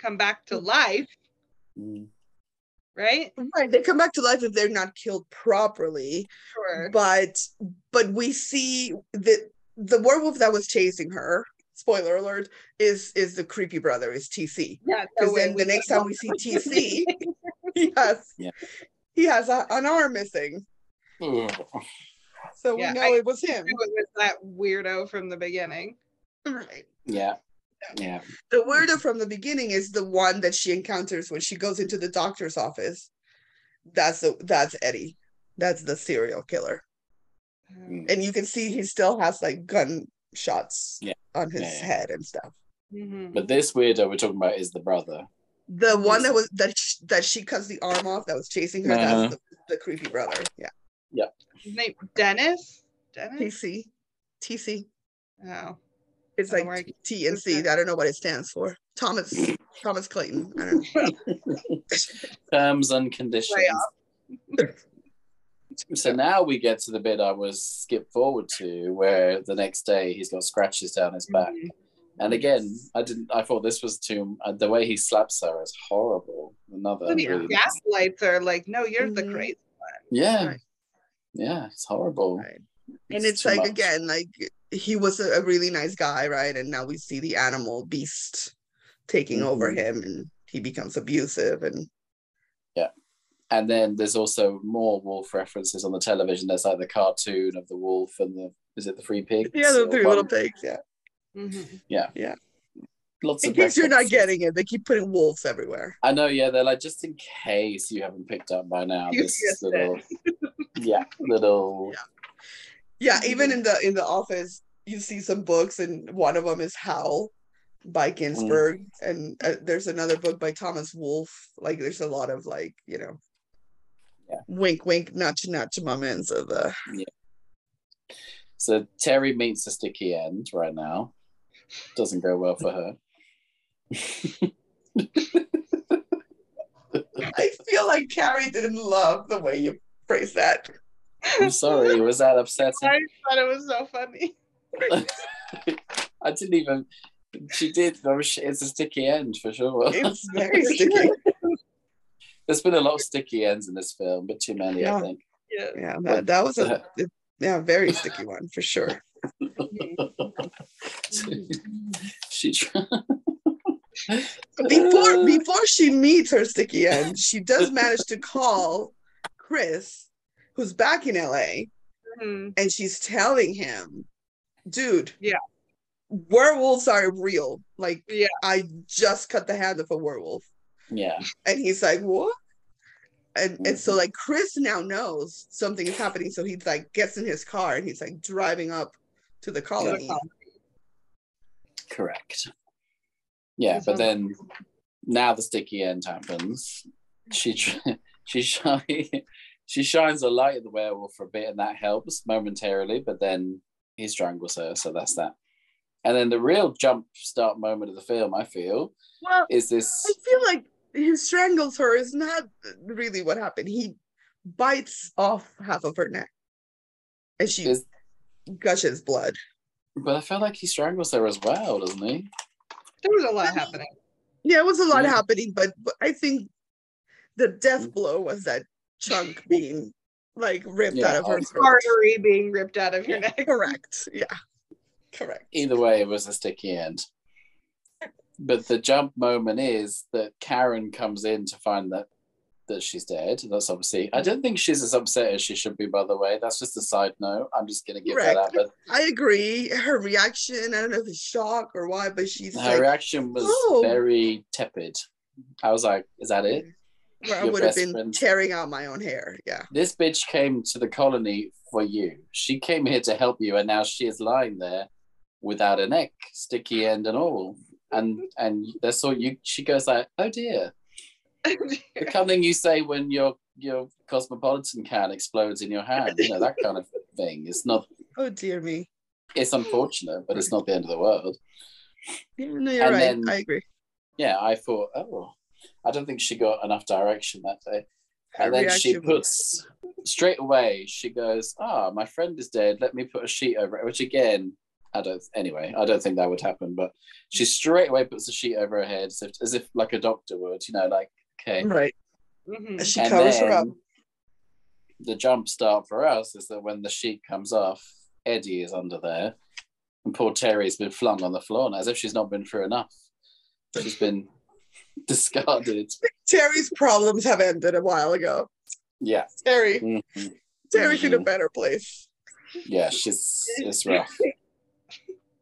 come back to life, Mm. right? Right, they come back to life if they're not killed properly, Sure. but but we see that the werewolf that was chasing her. Spoiler alert! Is is the creepy brother? Is TC? Yeah. because then the next time we see TC, yes, Yeah. he has a, an arm missing. Ugh. So Yeah, we know I- it was him. It was that weirdo from the beginning. Right. Yeah. Yeah. The weirdo from the beginning is the one that she encounters when she goes into the doctor's office. That's the that's Eddie. That's the serial killer. Um, And you can see he still has like gunshots Yeah. on his Yeah, yeah. head and stuff. mhm. But this weirdo we're talking about is the brother. The one that was that sh- that she cuts the arm off that was chasing her. Uh-huh. That's the, the creepy brother. Yeah. His name Dennis. Dennis. TC. TC. Oh, It's like T and C. I don't know what it stands for. Thomas Thomas Clayton. I don't know. Terms and conditions. So now we get to the bit I was skipped forward to, where the next day he's got scratches down his back. Mhm. And again, I didn't. I thought this was too. Uh, the way he slaps her is horrible. Another. Well, the really- gaslights are like, no, you're the Mhm. crazy. One. Yeah, Right. yeah, it's horrible. Right. and it's too like much. again like he was a, a really nice guy right and now we see the animal beast taking over Mhm. him and he becomes abusive and yeah. And then there's also more wolf references on the television. There's like the cartoon of the wolf and the is it the three pigs? yeah the or three one- little pigs yeah Mhm. Lots in of case you're not getting it they keep putting wolves everywhere I know, yeah. They're like just in case you haven't picked up by now. You This missed little, yeah, little. yeah even in the in the office you see some books and one of them is howl by ginsberg and uh, there's another book by thomas wolfe like there's a lot of like you know Yeah. wink wink nudge nudge moments of uh So Terry meets a sticky end right now. Doesn't go well for her. i feel like carrie didn't love the way you phrased that I'm sorry, was that upsetting? I thought it was so funny. I didn't even. She did. I It's a sticky end for sure. it's very sticky There's been a lot of sticky ends in this film, but too many, I think. Yeah. Yeah, that, that was a yeah, very sticky one for sure. she. Try- Before before she meets her sticky end, she does manage to call Chris, who's back in LA, Mhm. and she's telling him, dude, Yeah. werewolves are real. Like, Yeah. I just cut the hand of a werewolf. yeah, And he's like, what? And and so Mhm. like Chris now knows something is happening. So he's like gets in his car and he's like driving up to the colony. correct. Yeah, but then now the sticky end happens. She tr- she shine, she shines a light at the werewolf for a bit, and that helps momentarily. But then he strangles her, so that's that. And then the real jump start moment of the film, I feel, Well, is this. I feel like he strangles her is not really what happened. He bites off half of her neck, and she Is, gushes blood. but I feel like he strangles her as well, doesn't he? There was a lot happening. Yeah, it was a lot Yeah. happening, but, but I think the death Mm. blow was that chunk being like ripped Yeah, out of her of throat. Artery being ripped out of your Yeah. neck. Correct. Yeah. Correct. Either way, it was a sticky end. But the jump moment is that Karen comes in to find that that she's dead. That's obviously. I don't think she's as upset as she should be. By the way, that's just a side note. I'm just gonna give that out. But I agree. Her reaction, I don't know if it's shock or why, but she's her like, reaction was "Oh." very tepid. I was like, "Is that it?" Where I would have been friend. tearing out my own hair. Yeah. This bitch came to the colony for you. She came here to help you, and now she is lying there without a neck, sticky end and all. And and that's all you. She goes like, "Oh dear." the kind of thing you say when your your cosmopolitan can explodes in your hand, you know that kind of thing. It's not. Oh dear me. It's unfortunate, but it's not the end of the world. Yeah, no, you're And right. then- I agree. Yeah, I thought, oh, I don't think she got enough direction that day. Her And then she reaction was- puts straight away. She goes, "Ah, my friend is dead. Let me put a sheet over it." Which again, I don't. Anyway, I don't think that would happen. But she straight away puts a sheet over her head, as if, as if like a doctor would. You know, like okay. right. Mhm. She and covers her up. the jump start for us is that when the sheet comes off, Eddie is under there, and poor Terry's been flung on the floor now, as if she's not been through enough. She's been discarded. Terry's problems have ended a while ago. Yeah. Terry, Mhm. Terry's in a Mhm. better place. Yeah, she's it's rough.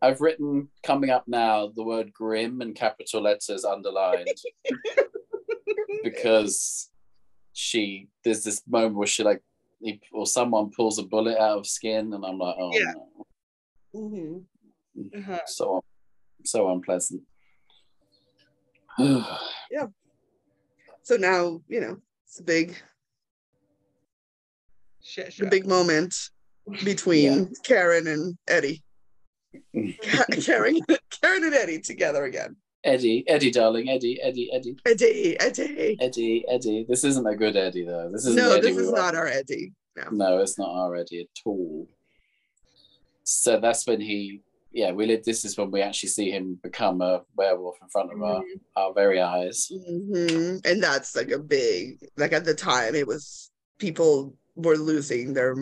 I've written coming up now the word grim in capital letters underlined because she there's this moment where she like or someone pulls a bullet out of skin and I'm like, oh Yeah. no. Mhm. Uh-huh. So so unpleasant. So now, you know, it's a big, Shit the show. big moment between Karen and Eddie. Karen, Karen and Eddie together again. Eddie, Eddie, darling, Eddie, Eddie, Eddie, Eddie, Eddie. Eddie, Eddie. This isn't a good Eddie though. This isn't No, Eddie this is not our Eddie. No. No, it's not our Eddie at all. So that's when he, yeah, we live. This is when we actually see him become a werewolf in front of our, our very eyes. hmm And that's like a big, like at the time, it was people were losing their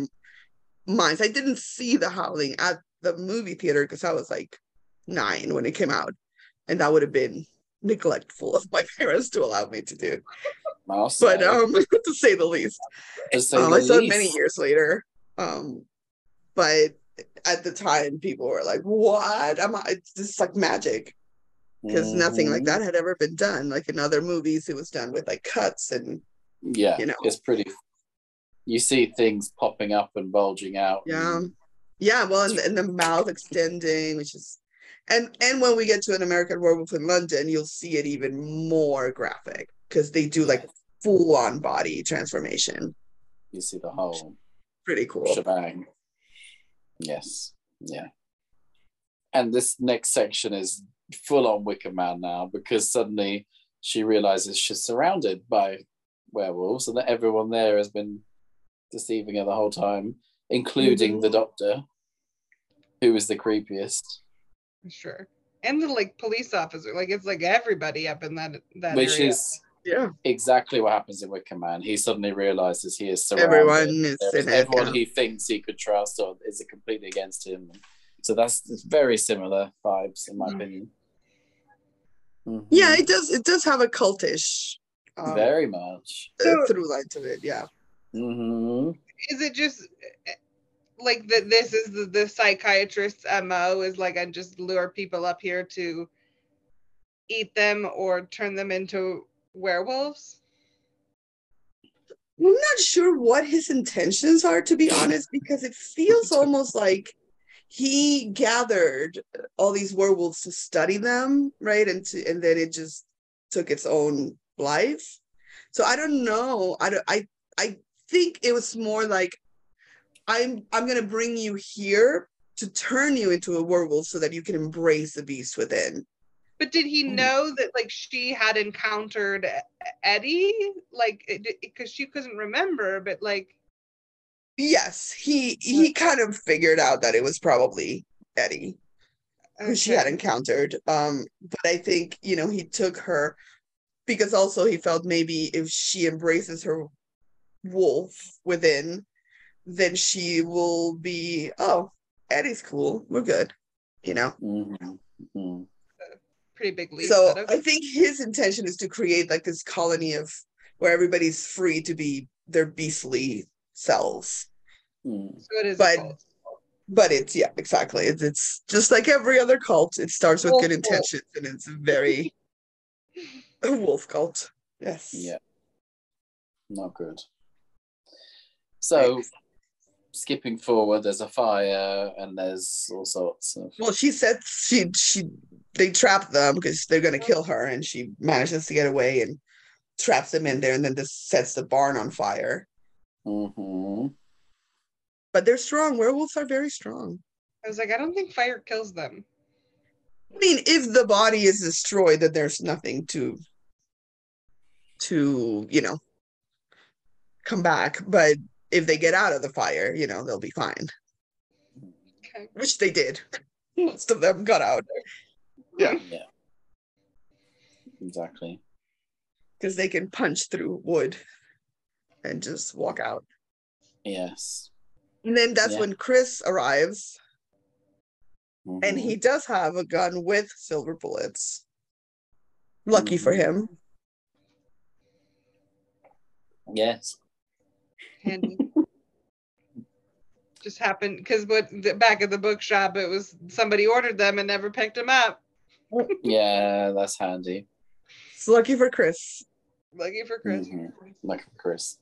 minds. I didn't see The Howling at the movie theater because I was like nine when it came out, and that would have been neglectful of my parents to allow me to do. But um, to say the least, to say um, the I saw it many years later. Um, but at the time, people were like, "What? I'm it's just like magic." because nothing like Mhm. that had ever been done. Like in other movies, it was done with like cuts and Yeah, you know. it's pretty. You see things popping up and bulging out. yeah, and- yeah. Well, and, and the mouth extending, which is, and and when we get to an American Werewolf in London, you'll see it even more graphic because they do like full on body transformation. you see the whole Pretty cool. shebang. Yes, yeah. And this next section is full on Wicker Man now because suddenly she realizes she's surrounded by werewolves and that everyone there has been deceiving her the whole time, including the mm-hmm. doctor, who is the creepiest. Sure. And the like police officer, like it's like everybody up in that that which area. is Yeah, exactly what happens in Wicker Man. He suddenly realizes he is surrounded. everyone is in everyone he thinks he could trust or is completely against him. So that's it's very similar vibes, in my Mhm. opinion. Mhm. Yeah, it does. It does have a cultish um, very much. uh, through line to it. Yeah. hmm is it just eh, like that this is the, the psychiatrist's mo is like i just lure people up here to eat them or turn them into werewolves I'm not sure what his intentions are, to be honest, because it feels almost like he gathered all these werewolves to study them, right? And to, and then it just took its own life. So I don't know. I don't, I I think it was more like I'm I'm gonna bring you here to turn you into a werewolf so that you can embrace the beast within. But did he Mhm. know that like she had encountered eddie like because she couldn't remember but like Yes, he he kind of figured out that it was probably Eddie. who she had encountered. Um, but I think you know he took her because also he felt maybe if she embraces her wolf within, then she will be oh Eddie's cool, we're good, you know. hmm pretty big leap So but I think his intention is to create like this colony of where everybody's free to be their beastly selves. Mm. so it is but- But it's yeah, exactly. It's, it's just like every other cult. It starts with Wolf good cult. intentions and it's very a wolf cult. Yes. Yeah. Not good. So, skipping forward, there's a fire and there's all sorts of. Well, she said she she they trap them because they're gonna kill her, and she manages to get away and traps them in there, and then this sets the barn on fire. hmm But they're strong. Werewolves are very strong. i was like i don't think fire kills them I mean, if the body is destroyed, then there's nothing to to you know come back. But if they get out of the fire, you know they'll be fine, okay which they did. Most of them got out Yeah. Yeah. Exactly. because they can punch through wood and just walk out. Yes. And then that's Yeah. when Chris arrives, and Mhm. he does have a gun with silver bullets. Lucky for Mhm. him. Yes. Handy. Just happened because what the back at the bookshop, it was somebody ordered them and never picked them up. Yeah, that's handy. It's lucky for Chris. Lucky for Chris. Mhm. Like Chris.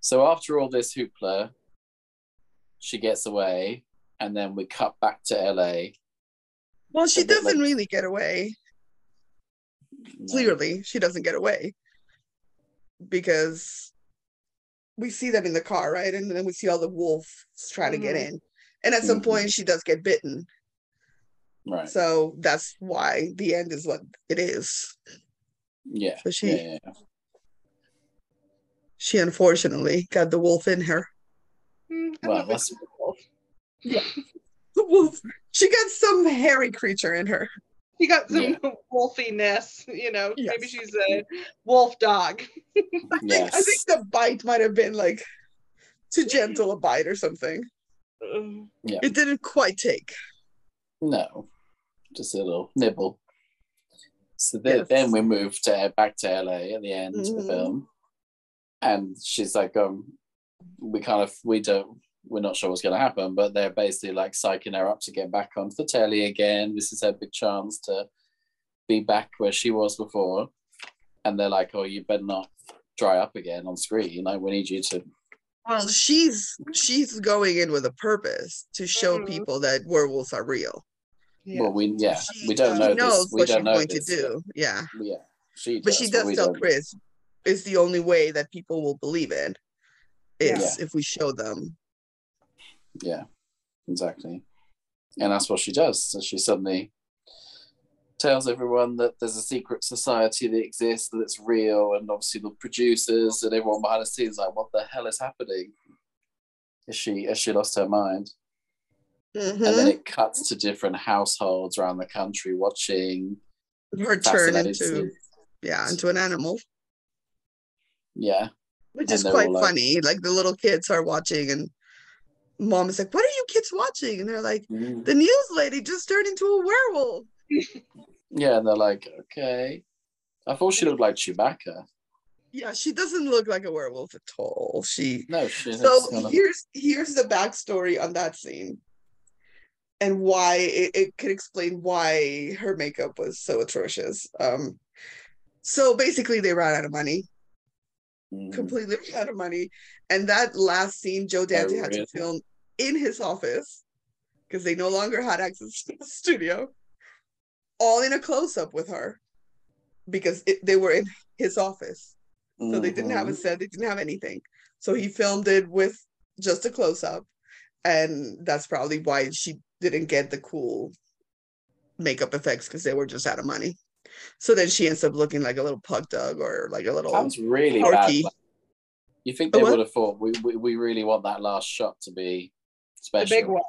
So after all this hoopla, she gets away, and then we cut back to LA. Well, she doesn't like- really get away. No. Clearly, she doesn't get away because we see them in the car, right? And then we see all the wolves trying to get Mhm. in. And at some Mhm. point, she does get bitten. Right. So that's why the end is what it is. yeah. So she- yeah, yeah, yeah. She unfortunately got the wolf in her. Mm, I Well, love it. that's The wolf. She got some hairy creature in her. She got some Yeah. wolfiness, you know. Maybe she's a wolf dog. I think, I think the bite might have been like too gentle a bite or something. Ugh. It didn't quite take. No, just a little nibble. So then, Yes. then we move to back to LA at the end of the Mhm. film, and she's like, um, we kind of we don't we're not sure what's going to happen, but they're basically like psyching her up to get back onto the telly again. This is her big chance to be back where she was before, and they're like, oh, you better not dry up again on screen. Like we need you to. Well, she's she's going in with a purpose to show Mhm. people that werewolves are real. Yeah. Well, we yeah, She, we don't she know knows this. We what don't she's know going this to do. Yeah, Yeah, she. but she does we tell don't. Chris it's the only way that people will believe it Yeah. if we show them. Yeah, exactly. And that's what she does. So she suddenly tells everyone that there's a secret society that exists, that it's real, and obviously the producers and everyone behind the scenes like, what the hell is happening? Is she has she lost her mind? And then it cuts to different households around the country watching. Her turn into to- yeah into an animal, Yeah, which And is quite all like- funny. Like the little kids are watching, and mom is like, "What are you kids watching?" And they're like, Mm. "The news lady just turned into a werewolf." yeah, and they're like, okay. I thought she looked like Chewbacca. Yeah, she doesn't look like a werewolf at all. She No, she so here's here's the backstory on that scene and why it, it could explain why her makeup was so atrocious um so basically they ran out of money Mm. completely ran out of money and that last scene joe dante had really? to film in his office because they no longer had access to the studio all in a close-up with her because it, they were in his office so they didn't have a Mhm. set, they didn't have anything. So he filmed it with just a close up. And that's probably why she didn't get the cool makeup effects because they were just out of money. So then she ends up looking like a little pug dog or like a little Sounds really Porky. bad. You think they would have thought we, we we really want that last shot to be the special? big one.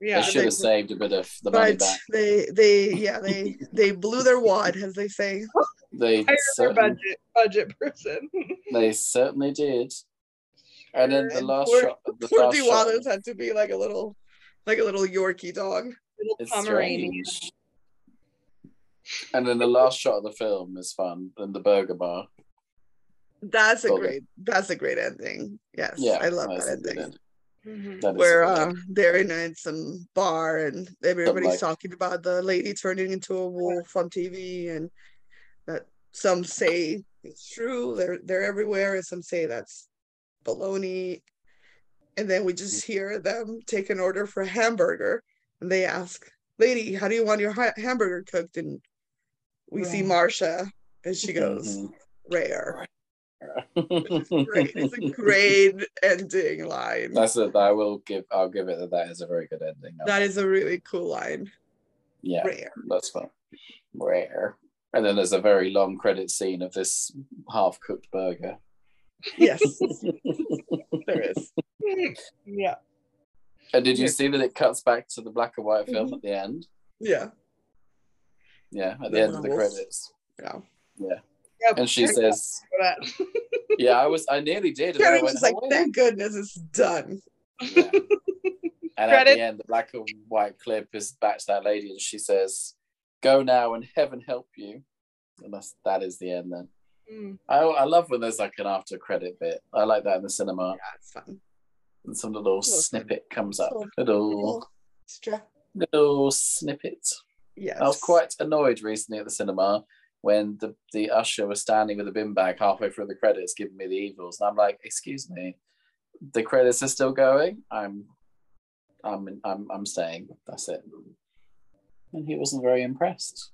They Yeah. should have saved a bit of the money back. they they yeah they they blew their wad as they say. They their certain, budget budget person. they certainly did. And then the last poor- shot, the Poor last shot had to be like a little like a little Yorkie dog. Little Pomeranian. strange. And then the last shot of the film is fun, in the burger bar. That's a Well, great that's a great ending. Yes. Yeah, I love that a good ending. end. That is a where good uh, end. they're in a, some bar and everybody's like- talking about the lady turning into a wolf on TV and that some say it's true they're they're everywhere and some say that's baloney and then we just hear them take an order for a hamburger and they ask lady how do you want your ha- hamburger cooked and we see Rare. Marsha and she goes Mhm. rare great it's a great ending line That's it i will give. I'll give it that. That is a very good ending. that is a really cool line yeah, rare that's fun. Rare. And then there's a very long credit scene of this half cooked burger. Yes, there is. Yeah. And did you Yes. see that it cuts back to the black and white film Mhm. at the end? Yeah, Yeah, at the The end of the credits. yeah. Yep. And she says, "Yeah, I was. I nearly did." And then I went, was like, "Oh, "Thank goodness it's done." Yeah. And at the end, the black and white clip is back to that lady, and she says, "Go now, and heaven help you." And that's that is the end then. Mm. I, I love when there's like an after credit bit. I like that in the cinema. Yeah, it's fun. And some little Little snippet comes up. Little- Little extra. little snippet. Yes. I was quite annoyed recently at the cinema when the, the usher was standing with a bin bag halfway through the credits giving me the evils. And I'm like, excuse me, the credits are still going. I'm I'm I'm I'm staying. That's it. And he wasn't very impressed.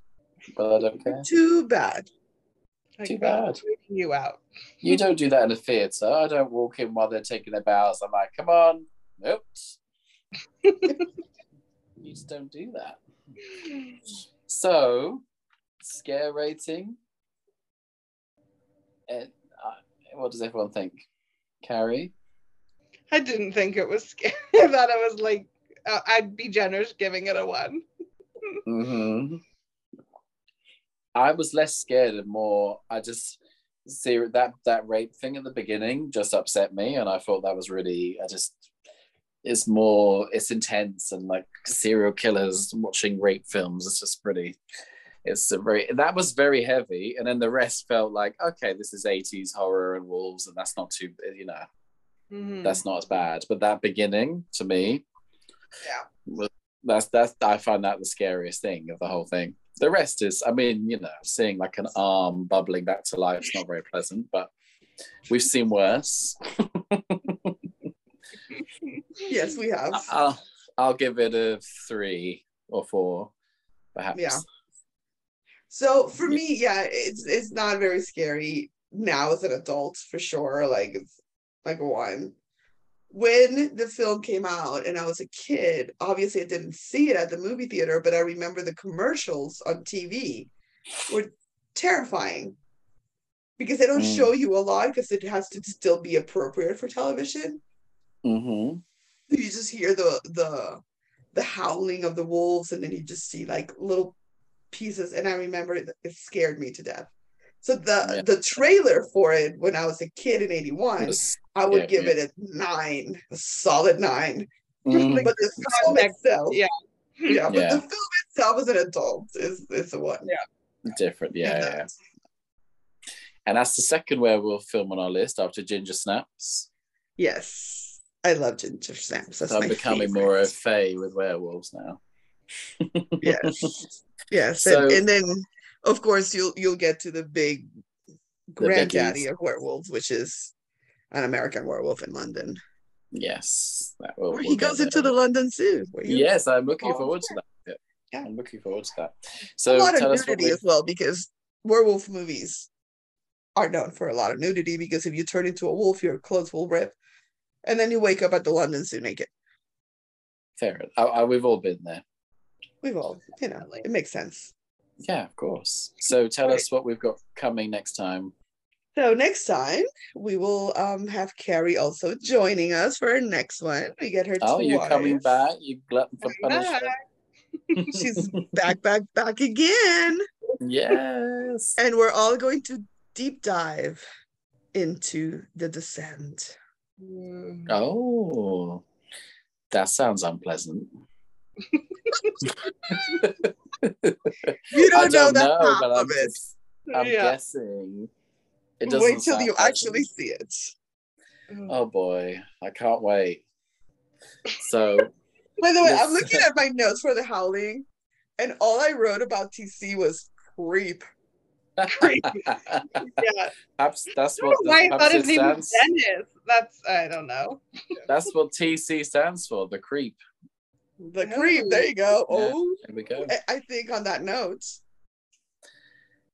But I don't care. Too bad. Like, Too bad. You out. You don't do that in a theatre. I don't walk in while they're taking their bows. I'm like, come on. Nope. you just don't do that. So, scare rating. And, uh, what does everyone think? Carrie? I didn't think it was scary. I thought it was like uh, I'd be generous giving it a one. hmm I was less scared and more. I just see that that rape thing at the beginning just upset me, and I thought that was really. I just it's more. It's intense and like serial killers watching rape films. It's just pretty. It's a very that was very heavy, and then the rest felt like okay, this is eighties horror and wolves, and that's not too you know Mhm. that's not as bad. But that beginning to me, Yeah. was- that's that's I find that the scariest thing of the whole thing. The rest is, I mean, you know, seeing like an arm bubbling back to life is not very pleasant, but we've seen worse. Yes, we have. I'll I'll give it a three or four, perhaps. Yeah. So for me, yeah, it's it's not very scary now as an adult for sure. Like it's like a one. When the film came out and I was a kid, obviously I didn't see it at the movie theater, but I remember the commercials on TV were terrifying because they don't Mm. show you a lot because it has to still be appropriate for television. Mm-hmm. You just hear the the the howling of the wolves and then you just see like little pieces and i remember it, it scared me to death so the Yeah. the trailer for it when i was a kid in 81 i would yeah, give yeah. it a nine a solid nine Mm, but the film itself yeah. yeah but the film itself as an adult is is the one different, yeah, And yeah. that's- And that's the second werewolf film on our list after Ginger Snaps. yes i love ginger snaps that's So I'm becoming favorite. more a fae with werewolves now. yes yes So- and, and then of course you'll you'll get to the big granddaddy of werewolves which is an american werewolf in london Yes, that will. we'll he goes into there. the london zoo Yes, I'm looking Oh, forward to that. Yeah. I'm looking forward to that. So a lot tell of nudity we, as well because werewolf movies are known for a lot of nudity because if you turn into a wolf your clothes will rip and then you wake up at the london zoo naked fair. I, I, we've all been there. we've all you know it makes sense Yeah, of course. So tell Right. us what we've got coming next time. so next time we will um have carrie also joining us for our next one we get her Oh, you're coming back. You glutton for punishment. she's back back back again Yes. and we're all going to deep dive into the descent. Oh, that sounds unpleasant. you don't know don't that know, half of I'm, it I'm yeah. guessing. It doesn't wait till you pleasant. actually see it Oh boy, I can't wait. So By the way, I'm looking at my notes for the howling, and all I wrote about TC was creep. Creep. Yeah. perhaps that's what know why I thought it his name was. Dennis. That's I don't know. That's what TC stands for. The creep. The cream. There you go. Yeah. Oh, There we go. I, I think on that note,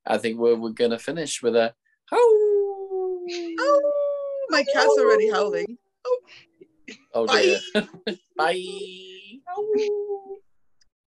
I think we're we're gonna finish with a oh oh, my cat's already howling. oh dear. Bye. Oh.